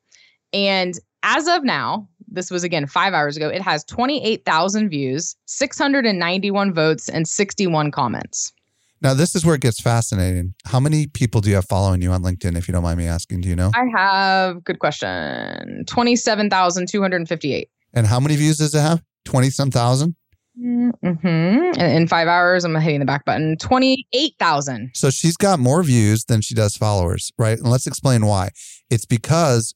Speaker 3: And as of now, this was again five hours ago, it has 28,000 views, 691 votes, and 61 comments.
Speaker 1: Now, this is where it gets fascinating. How many people do you have following you on LinkedIn, if you don't mind me asking? Do you know?
Speaker 3: I have, good question, 27,258.
Speaker 1: And how many views does it have? 20 some thousand?
Speaker 3: Mm-hmm. In, five hours, I'm hitting the back button. 28,000.
Speaker 1: So she's got more views than she does followers, right? And let's explain why. It's because,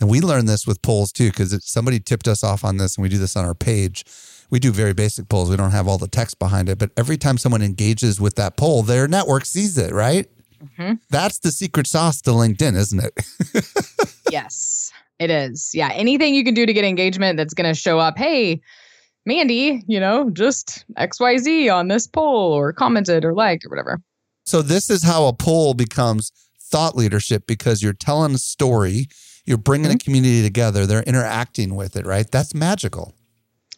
Speaker 1: and we learned this with polls too, because somebody tipped us off on this, and we do this on our page. We do very basic polls. We don't have all the text behind it, but every time someone engages with that poll, their network sees it, right?
Speaker 3: Mhm.
Speaker 1: That's the secret sauce to LinkedIn, isn't it? *laughs*
Speaker 3: yes, it is. Yeah. Anything you can do to get engagement that's going to show up, hey, Mandy, you know, just XYZ on this poll or commented or liked or whatever.
Speaker 1: So this is how a poll becomes thought leadership because you're telling a story, you're bringing a mm-hmm. community together, they're interacting with it, right? That's magical.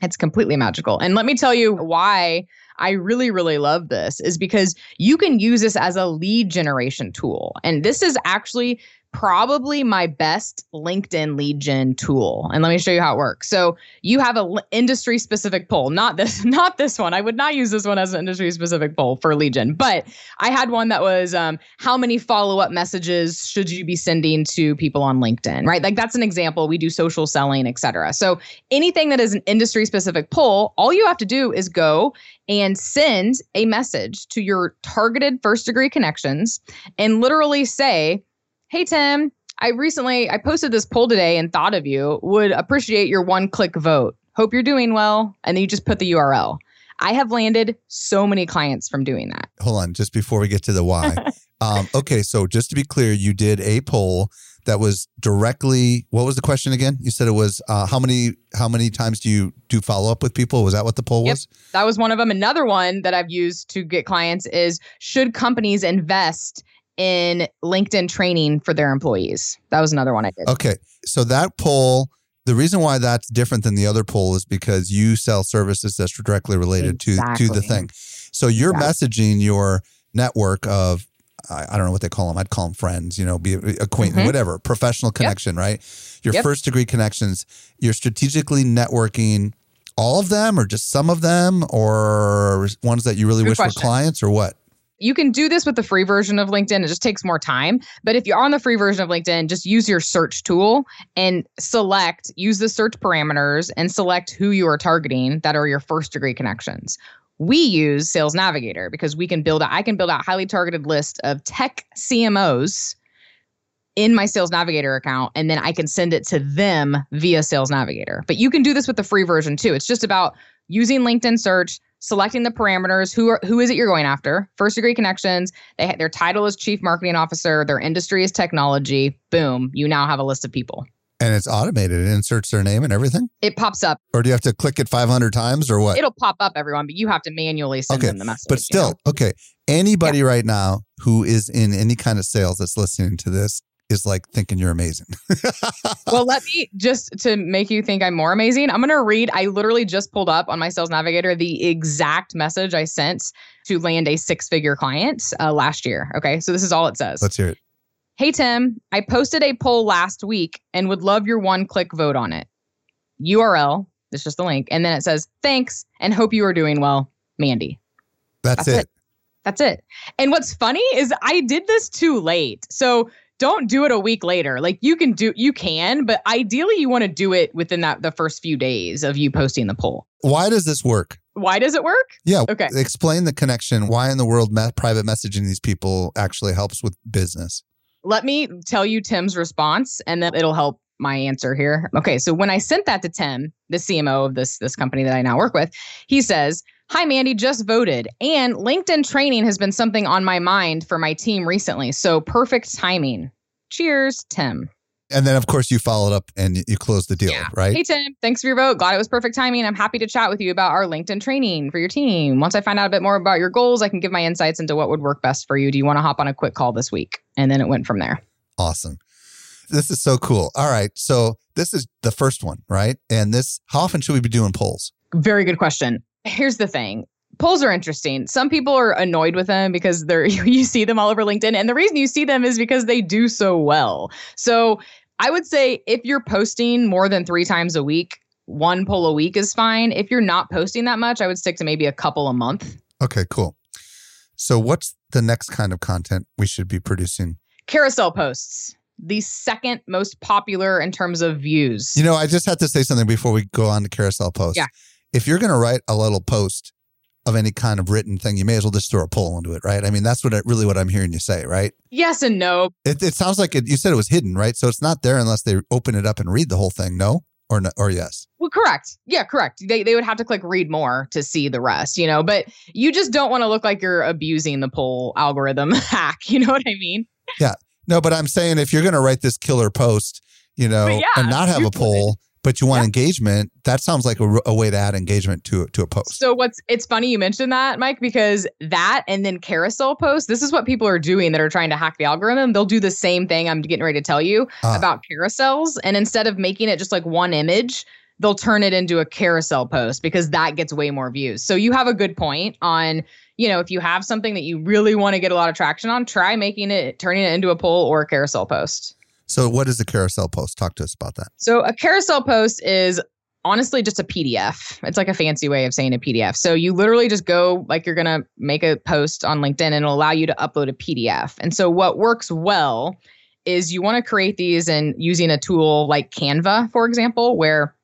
Speaker 3: It's completely magical. And let me tell you why I really, really love this is because you can use this as a lead generation tool. And this is actually probably my best LinkedIn lead gen tool. And let me show you how it works. So you have a industry specific poll, not this, *laughs* not this one. I would not use this one as an industry specific poll for lead gen, but I had one that was um, how many follow up messages should you be sending to people on LinkedIn, right? Like that's an example. We do social selling, et cetera. So anything that is an industry specific poll, all you have to do is go and send a message to your targeted first degree connections and literally say, Hey, Tim, I recently I posted this poll today and thought of you. Would appreciate your one click vote. Hope you're doing well. And then you just put the URL. I have landed so many clients from doing that.
Speaker 1: Hold on, just before we get to the why. *laughs* um, okay, so just to be clear, you did a poll that was directly. What was the question again? You said it was uh, how many how many times do you do follow up with people? Was that what the poll
Speaker 3: Yep.
Speaker 1: was?
Speaker 3: That was one of them. Another one that I've used to get clients is should companies invest in LinkedIn training for their employees? That was another one I did.
Speaker 1: Okay, so that poll The reason why that's different than the other poll is because you sell services that's directly related to to the thing. So you're
Speaker 3: Exactly.
Speaker 1: messaging your network of I, I don't know what they call them. I'd call them friends, you know, be acquaintance,
Speaker 3: Mhm.
Speaker 1: whatever, professional connection, right? Your
Speaker 3: Yep.
Speaker 1: first degree connections. You're strategically networking all of them, or just some of them, or ones that you really
Speaker 3: Good
Speaker 1: wish
Speaker 3: question.
Speaker 1: were clients, or what?
Speaker 3: You can do this with the free version of LinkedIn. It just takes more time. But if you're on the free version of LinkedIn, just use your search tool and select, use the search parameters and select who you are targeting that are your first degree connections. We use Sales Navigator because we can build, I can build out highly targeted list of tech CMOs in my Sales Navigator account, and then I can send it to them via Sales Navigator. But you can do this with the free version too. It's just about using LinkedIn search, selecting the parameters. Who are who is it you're going after? First degree connections. They their title is chief marketing officer. Their industry is technology. Boom, you now have a list of people.
Speaker 1: And it's automated. It inserts their name and everything.
Speaker 3: It pops up.
Speaker 1: Or do you have to click it 500 times, or what?
Speaker 3: It'll pop up everyone, but you have to manually send
Speaker 1: Okay,
Speaker 3: them the message.
Speaker 1: But
Speaker 3: you
Speaker 1: still,
Speaker 3: know?
Speaker 1: okay. Anybody right now who is in any kind of sales that's listening to this is like thinking you're amazing. *laughs*
Speaker 3: well, let me just to make you think I'm more amazing. I'm going to read. I literally just pulled up on my sales navigator the exact message I sent to land a six figure client uh, last year. Okay. So this is all it says.
Speaker 1: Let's hear it.
Speaker 3: Hey, Tim, I posted a poll last week and would love your one click vote on it. URL, it's just the link. And then it says, thanks and hope you are doing well, Mandy.
Speaker 1: That's,
Speaker 3: That's
Speaker 1: it.
Speaker 3: it. That's it. And what's funny is I did this too late. So don't do it a week later. Like you can do, you can, but ideally you want to do it within that the first few days of you posting the poll.
Speaker 1: Why does this work?
Speaker 3: Why does it work?
Speaker 1: Yeah.
Speaker 3: Okay.
Speaker 1: Explain the connection. Why in the world me- private messaging these people actually helps with business?
Speaker 3: Let me tell you Tim's response and then it'll help my answer here. Okay, so when I sent that to Tim, the CMO of this this company that I now work with, he says, "Hi Mandy, just voted and LinkedIn training has been something on my mind for my team recently. So perfect timing. Cheers, Tim."
Speaker 1: And then, of course, you followed up and you- closed the deal,
Speaker 3: Yeah.
Speaker 1: right?
Speaker 3: Hey Tim, thanks for your vote. Glad it was perfect timing. I'm happy to chat with you about our LinkedIn training for your team. Once I find out a bit more about your goals, I can give my insights into what would work best for you. Do you want to hop on a quick call this week? And then it went from there.
Speaker 1: Awesome. This is so cool. All right. So this is the first one, right? And this, how often should we be doing polls?
Speaker 3: Very good question. Here's the thing. Polls are interesting. Some people are annoyed with them because they're *laughs* you see them all over LinkedIn and the reason you see them is because they do so well. So, I would say if you're posting more than 3 times a week, one poll a week is fine. If you're not posting that much, I would stick to maybe a couple a month.
Speaker 1: Okay, cool. So what's the next kind of content we should be producing?
Speaker 3: Carousel posts, the second most popular in terms of views.
Speaker 1: You know, I just have to say something before we go on to carousel posts.
Speaker 3: Yeah.
Speaker 1: If you're going to write a little post of any kind of written thing, you may as well just throw a poll into it, right? I mean, that's what I, really what I'm hearing you say, right?
Speaker 3: yes and no.
Speaker 1: It, it sounds like it, you said it was hidden, right? So it's not there unless they open it up and read the whole thing. No, or no, or yes.
Speaker 3: Well, correct. Yeah, correct. They they would have to click read more to see the rest, you know, but you just don't want to look like you're abusing the poll algorithm *laughs* hack. You know what I mean? Yeah.
Speaker 1: No, but I'm saying if you're going to write this killer post, you know,
Speaker 3: yeah,
Speaker 1: and not have a poll, but you want
Speaker 3: Yeah.
Speaker 1: engagement, that sounds like a, a way to add engagement to to a post.
Speaker 3: So what's it's funny you mentioned that, Mike, because that and then carousel posts, this is what people are doing that are trying to hack the algorithm. They'll do the same thing I'm getting ready to tell you
Speaker 1: Ah.
Speaker 3: about carousels. And instead of making it just like one image, they'll turn it into a carousel post because that gets way more views. So you have a good point on, you know, if you have something that you really want to get a lot of traction on, try making it, turning it into a poll or a carousel post.
Speaker 1: So what is a carousel post? Talk to us about that.
Speaker 3: So a carousel post is honestly just a PDF. It's like a fancy way of saying a PDF. So you literally just go like you're going to make a post on LinkedIn and it'll allow you to upload a PDF. And so what works well is you want to create these and using a tool like Canva, for example, where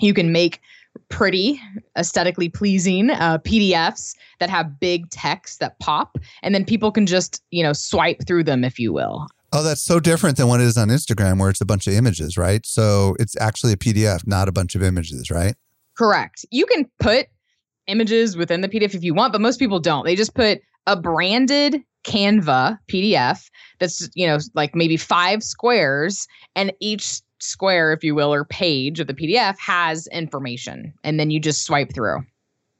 Speaker 3: you can make pretty aesthetically pleasing uh, pdfs that have big text that pop and then people can just you know swipe through them if you will
Speaker 1: Oh, that's so different than what it is on Instagram, where it's a bunch of images, right? So it's actually a PDF, not a bunch of images, right?
Speaker 3: Correct. You can put images within the PDF if you want, but most people don't. They just put a branded Canva PDF that's, you know, like maybe five squares, and each square, if you will, or page of the PDF has information. And then you just swipe through.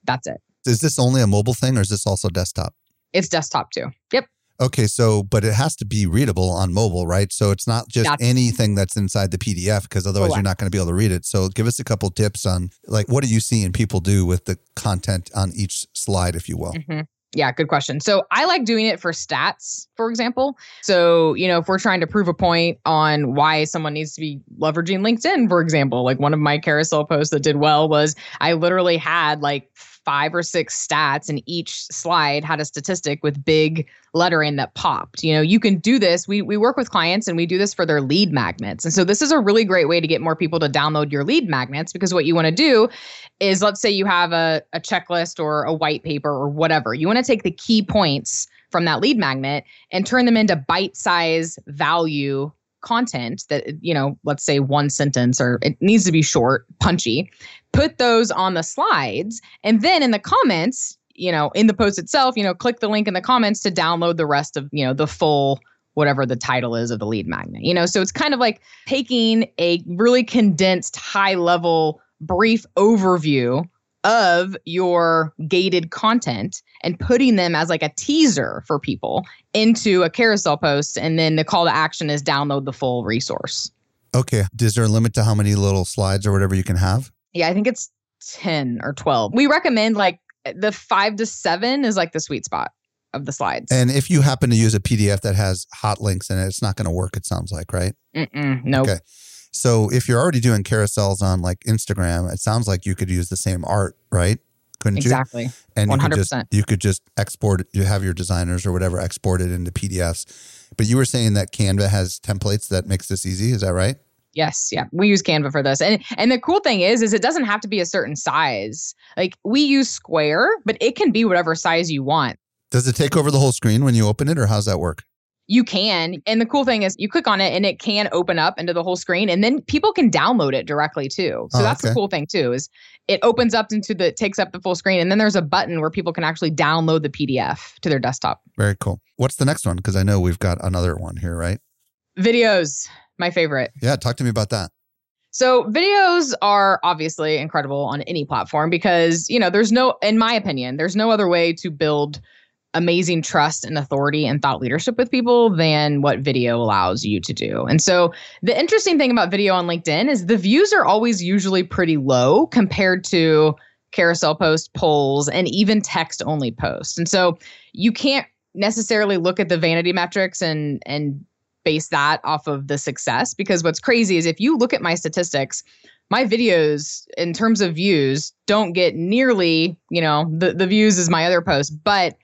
Speaker 3: That's it.
Speaker 1: Is this only a mobile thing or is this also desktop?
Speaker 3: It's desktop too. Yep.
Speaker 1: Okay, so but it has to be readable on mobile, right? So it's not just
Speaker 3: That's-
Speaker 1: anything that's inside the PDF because otherwise you're not going to be able to read it. So give us a couple tips on like what are you seeing people do with the content on each slide, if you will.
Speaker 3: Mhm. Yeah, good question. So I like doing it for stats, for example. So, you know, if we're trying to prove a point on why someone needs to be leveraging LinkedIn, for example, like one of my carousel posts that did well was I literally had like five or six stats and each slide had a statistic with big lettering that popped. You know, you can do this. We we work with clients and we do this for their lead magnets. And so this is a really great way to get more people to download your lead magnets because what you want to do is let's say you have a, a checklist or a white paper or whatever. You want to take the key points from that lead magnet and turn them into bite-size value content that you know let's say one sentence or it needs to be short punchy put those on the slides and then in the comments you know in the post itself you know click the link in the comments to download the rest of you know the full whatever the title is of the lead magnet you know? So it's kind of like taking a really condensed high level brief overview of your gated content and putting them as like a teaser for people into a carousel post and then the call to action is download the full resource
Speaker 1: Okay, is there a limit to how many little slides or whatever you can have?
Speaker 3: yeah i think it's 10 or 12 we recommend like the 5 to 7 is like the sweet spot of the slides
Speaker 1: And if you happen to use a PDF that has hot links in it, it's not going to work. It sounds like right.
Speaker 3: Mm-mm, nope.
Speaker 1: Okay. So if you're already doing carousels on like Instagram, it sounds like you could use the same art, right? Couldn't
Speaker 3: exactly
Speaker 1: you? Exactly. And you could just
Speaker 3: 100%.
Speaker 1: you could just export. You have your designers or whatever export it into PDFs. But you were saying that Canva has templates that makes this easy. Is that right?
Speaker 3: Yes, yeah. We use Canva for this. And and the cool thing is is it doesn't have to be a certain size. Like we use square, but it can be whatever size you want.
Speaker 1: Does it take over the whole screen when you open it, or how's that work?
Speaker 3: You can. And the cool thing is you click on it and it can open up into the whole screen and then people can download it directly too. So
Speaker 1: Oh,
Speaker 3: that's
Speaker 1: okay.
Speaker 3: the cool thing too is it opens up into the takes up the full screen and then there's a button where people can actually download the PDF to their desktop.
Speaker 1: Very cool. What's the next one? Because I know we've got another one here, right?
Speaker 3: Videos, my favorite.
Speaker 1: Yeah, talk to me about that.
Speaker 3: So videos are obviously incredible on any platform because, you know, there's no in my opinion, there's no other way to build amazing trust and authority and thought leadership with people than what video allows you to do. And so the interesting thing about video on LinkedIn is the views are always usually pretty low compared to carousel post polls and even text only posts. And so you can't necessarily look at the vanity metrics and and base that off of the success because what's crazy is if you look at my statistics my videos in terms of views don't get nearly you know the, the views as my other posts but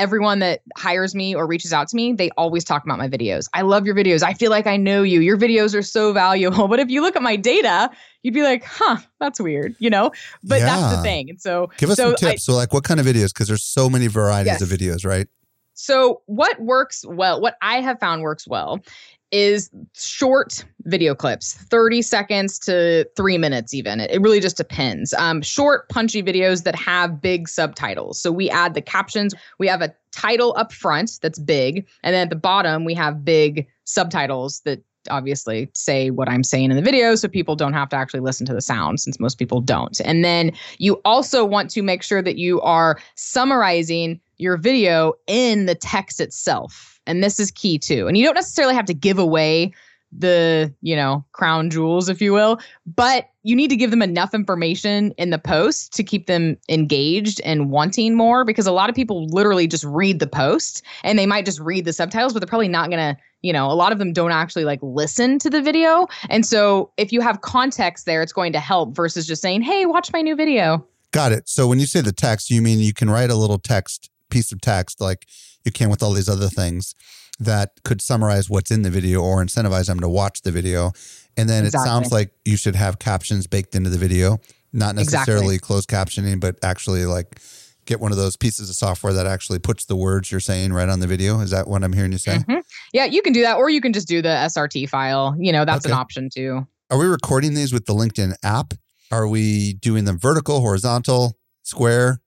Speaker 3: everyone that hires me or reaches out to me they always talk about my videos i love your videos i feel like i know you your videos are so valuable *laughs* but if you look at my data you'd be like huh that's weird you know but that's the thing and so
Speaker 1: Give us
Speaker 3: so
Speaker 1: some
Speaker 3: I-
Speaker 1: tips. so, like, what kind of videos? Because there's so many varieties
Speaker 3: Yes.
Speaker 1: of videos, right?
Speaker 3: So, what works well, what I have found works well is short video clips, 30 seconds to three minutes, even. It, it really just depends. Um, short, punchy videos that have big subtitles. So, we add the captions, we have a title up front that's big, and then at the bottom, we have big subtitles that obviously say what I'm saying in the video so people don't have to actually listen to the sound since most people don't. And then you also want to make sure that you are summarizing your video in the text itself. And this is key too. And you don't necessarily have to give away the, you know, crown jewels if you will, but you need to give them enough information in the post to keep them engaged and wanting more because a lot of people literally just read the post and they might just read the subtitles but they're probably not going to you know, a lot of them don't actually like listen to the video. And so if you have context there, it's going to help versus just saying, hey, watch my new video.
Speaker 1: Got it. So when you say the text, you mean you can write a little text, piece of text, like you can with all these other things that could summarize what's in the video or incentivize them to watch the video. And then
Speaker 3: Exactly.
Speaker 1: it sounds like you should have captions baked into the video, not
Speaker 3: Exactly.
Speaker 1: necessarily closed captioning, but actually like get one of those pieces of software that actually puts the words you're saying right on the video. Is that what I'm hearing you say?
Speaker 3: Mhm. Yeah, you can do that, or you can just do the SRT file. You know, that's an option too.
Speaker 1: Are we recording these with the LinkedIn app? Are we doing them vertical, horizontal, square?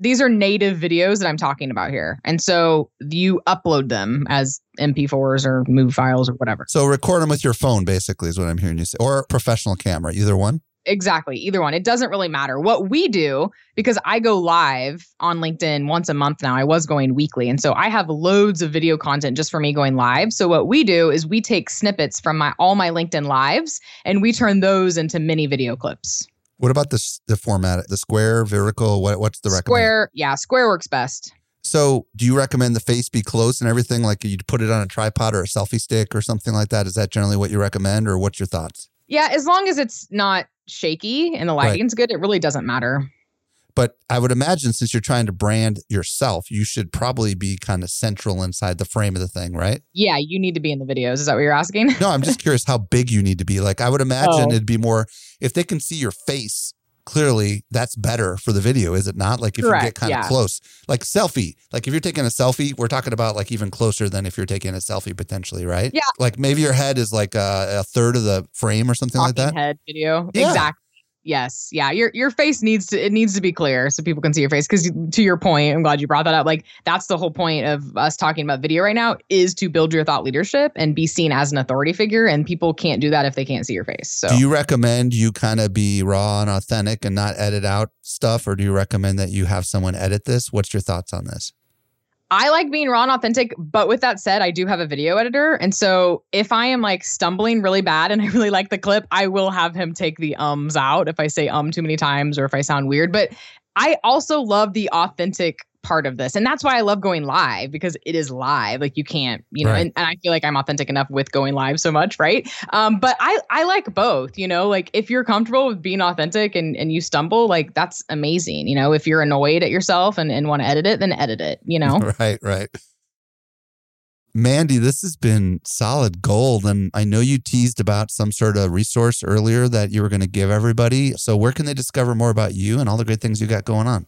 Speaker 3: These are native videos that I'm talking about here. And so you upload them as MP4s or MOV files or whatever.
Speaker 1: So record them with your phone, basically, is what I'm hearing you say, or professional camera, either one.
Speaker 3: exactly. Either one. It doesn't really matter. What we do, because I go live on LinkedIn once a month now, I was going weekly. And so I have loads of video content just for me going live. So what we do is we take snippets from my all my LinkedIn lives and we turn those into mini video clips.
Speaker 1: What about the the format? The square, vertical? What what's the recommend?
Speaker 3: Square, yeah, square works best.
Speaker 1: So, do you recommend the face be close and everything? Like you'd put it on a tripod or a selfie stick or something like that? Is that generally what you recommend, or what's your thoughts?
Speaker 3: Yeah, as long as it's not shaky and the lighting's right. good, it really doesn't matter.
Speaker 1: But I would imagine since you're trying to brand yourself, you should probably be kind of central inside the frame of the thing, right?
Speaker 3: Yeah, you need to be in the videos. Is that what you're asking?
Speaker 1: no, I'm just curious how big you need to be. Like I would imagine oh. it'd be more if they can see your face clearly that's better for the video, is it not? Like if Correct, you get kind of close, like selfie, like if you're taking a selfie, we're talking about like even closer than if you're taking a selfie potentially, right?
Speaker 3: Yeah.
Speaker 1: Like maybe your head is like a, a third of the frame or something
Speaker 3: Talking
Speaker 1: like that.
Speaker 3: Head video. Yeah. Exactly. Yes. Yeah. Your your face needs to it needs to be clear so people can see your face. Because to your point, I'm glad you brought that up. Like that's the whole point of us talking about video right now is to build your thought leadership and be seen as an authority figure. And people can't do that if they can't see your face. So
Speaker 1: do you recommend you kind of be raw and authentic and not edit out stuff, or do you recommend that you have someone edit this? What's your thoughts on this?
Speaker 3: I like being raw and authentic, but with that said, I do have a video editor. And so if I am like stumbling really bad and *laughs* I really like the clip, I will have him take the ums out if I say um too many times or if I sound weird. But I also love the authentic part of this. And that's why I love going live because it is live. Like you can't, you know, right. and, and, I feel like I'm authentic enough with going live so much, right? Um, but I I like both, you know, like if you're comfortable with being authentic and, and you stumble, like that's amazing. You know, if you're annoyed at yourself and, and want to edit it, then edit it, you know? *laughs*
Speaker 1: right, right. Mandy, this has been solid gold. And I know you teased about some sort of resource earlier that you were going to give everybody. So, where can they discover more about you and all the great things you got going on?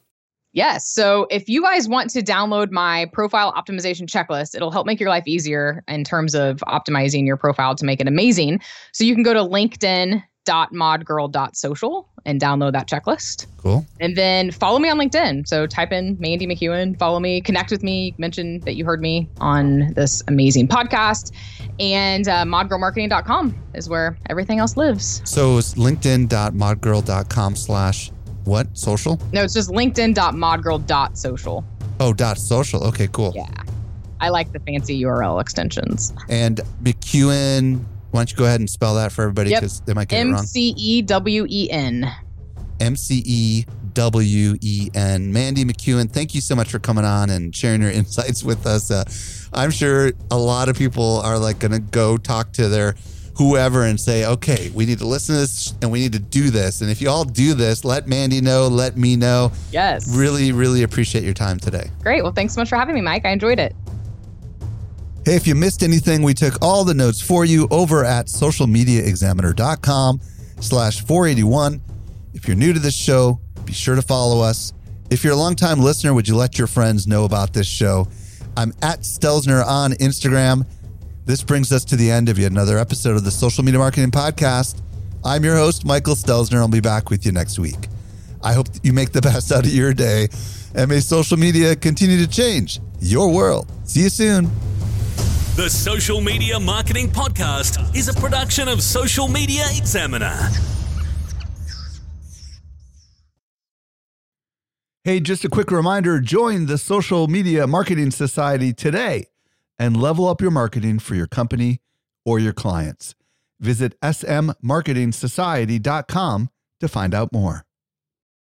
Speaker 3: Yes. So if you guys want to download my profile optimization checklist, it'll help make your life easier in terms of optimizing your profile to make it amazing. So you can go to linkedin.modgirl.social and download that checklist.
Speaker 1: Cool.
Speaker 3: And then follow me on LinkedIn. So type in Mandy McEwen, follow me, connect with me, mention that you heard me on this amazing podcast. And uh, modgirlmarketing.com is where everything else lives.
Speaker 1: So it's linkedin.modgirl.com slash what? Social?
Speaker 3: No, it's just linkedin.modgirl.social.
Speaker 1: Oh, dot social. Okay, cool.
Speaker 3: Yeah. I like the fancy URL extensions.
Speaker 1: And McEwen, why don't you go ahead and spell that for everybody because yep. they might get it wrong. M C E W E N. M C E W E N. Mandy McEwen, thank you so much for coming on and sharing your insights with us. Uh, I'm sure a lot of people are like going to go talk to their whoever and say, okay, we need to listen to this and we need to do this. And if you all do this, let Mandy know, let me know.
Speaker 3: Yes.
Speaker 1: Really, really appreciate your time today.
Speaker 3: Great. Well, thanks so much for having me, Mike. I enjoyed it.
Speaker 1: Hey, if you missed anything, we took all the notes for you over at socialmediaexaminer.com slash 481. If you're new to this show, be sure to follow us. If you're a longtime listener, would you let your friends know about this show? I'm at Stelzner on Instagram this brings us to the end of yet another episode of the Social Media Marketing Podcast. I'm your host, Michael Stelzner. I'll be back with you next week. I hope you make the *laughs* best out of your day and may social media continue to change your world. See you soon.
Speaker 2: The Social Media Marketing Podcast is a production of Social Media Examiner.
Speaker 1: Hey, just a quick reminder join the Social Media Marketing Society today and level up your marketing for your company or your clients. Visit smmarketingsociety.com to find out more.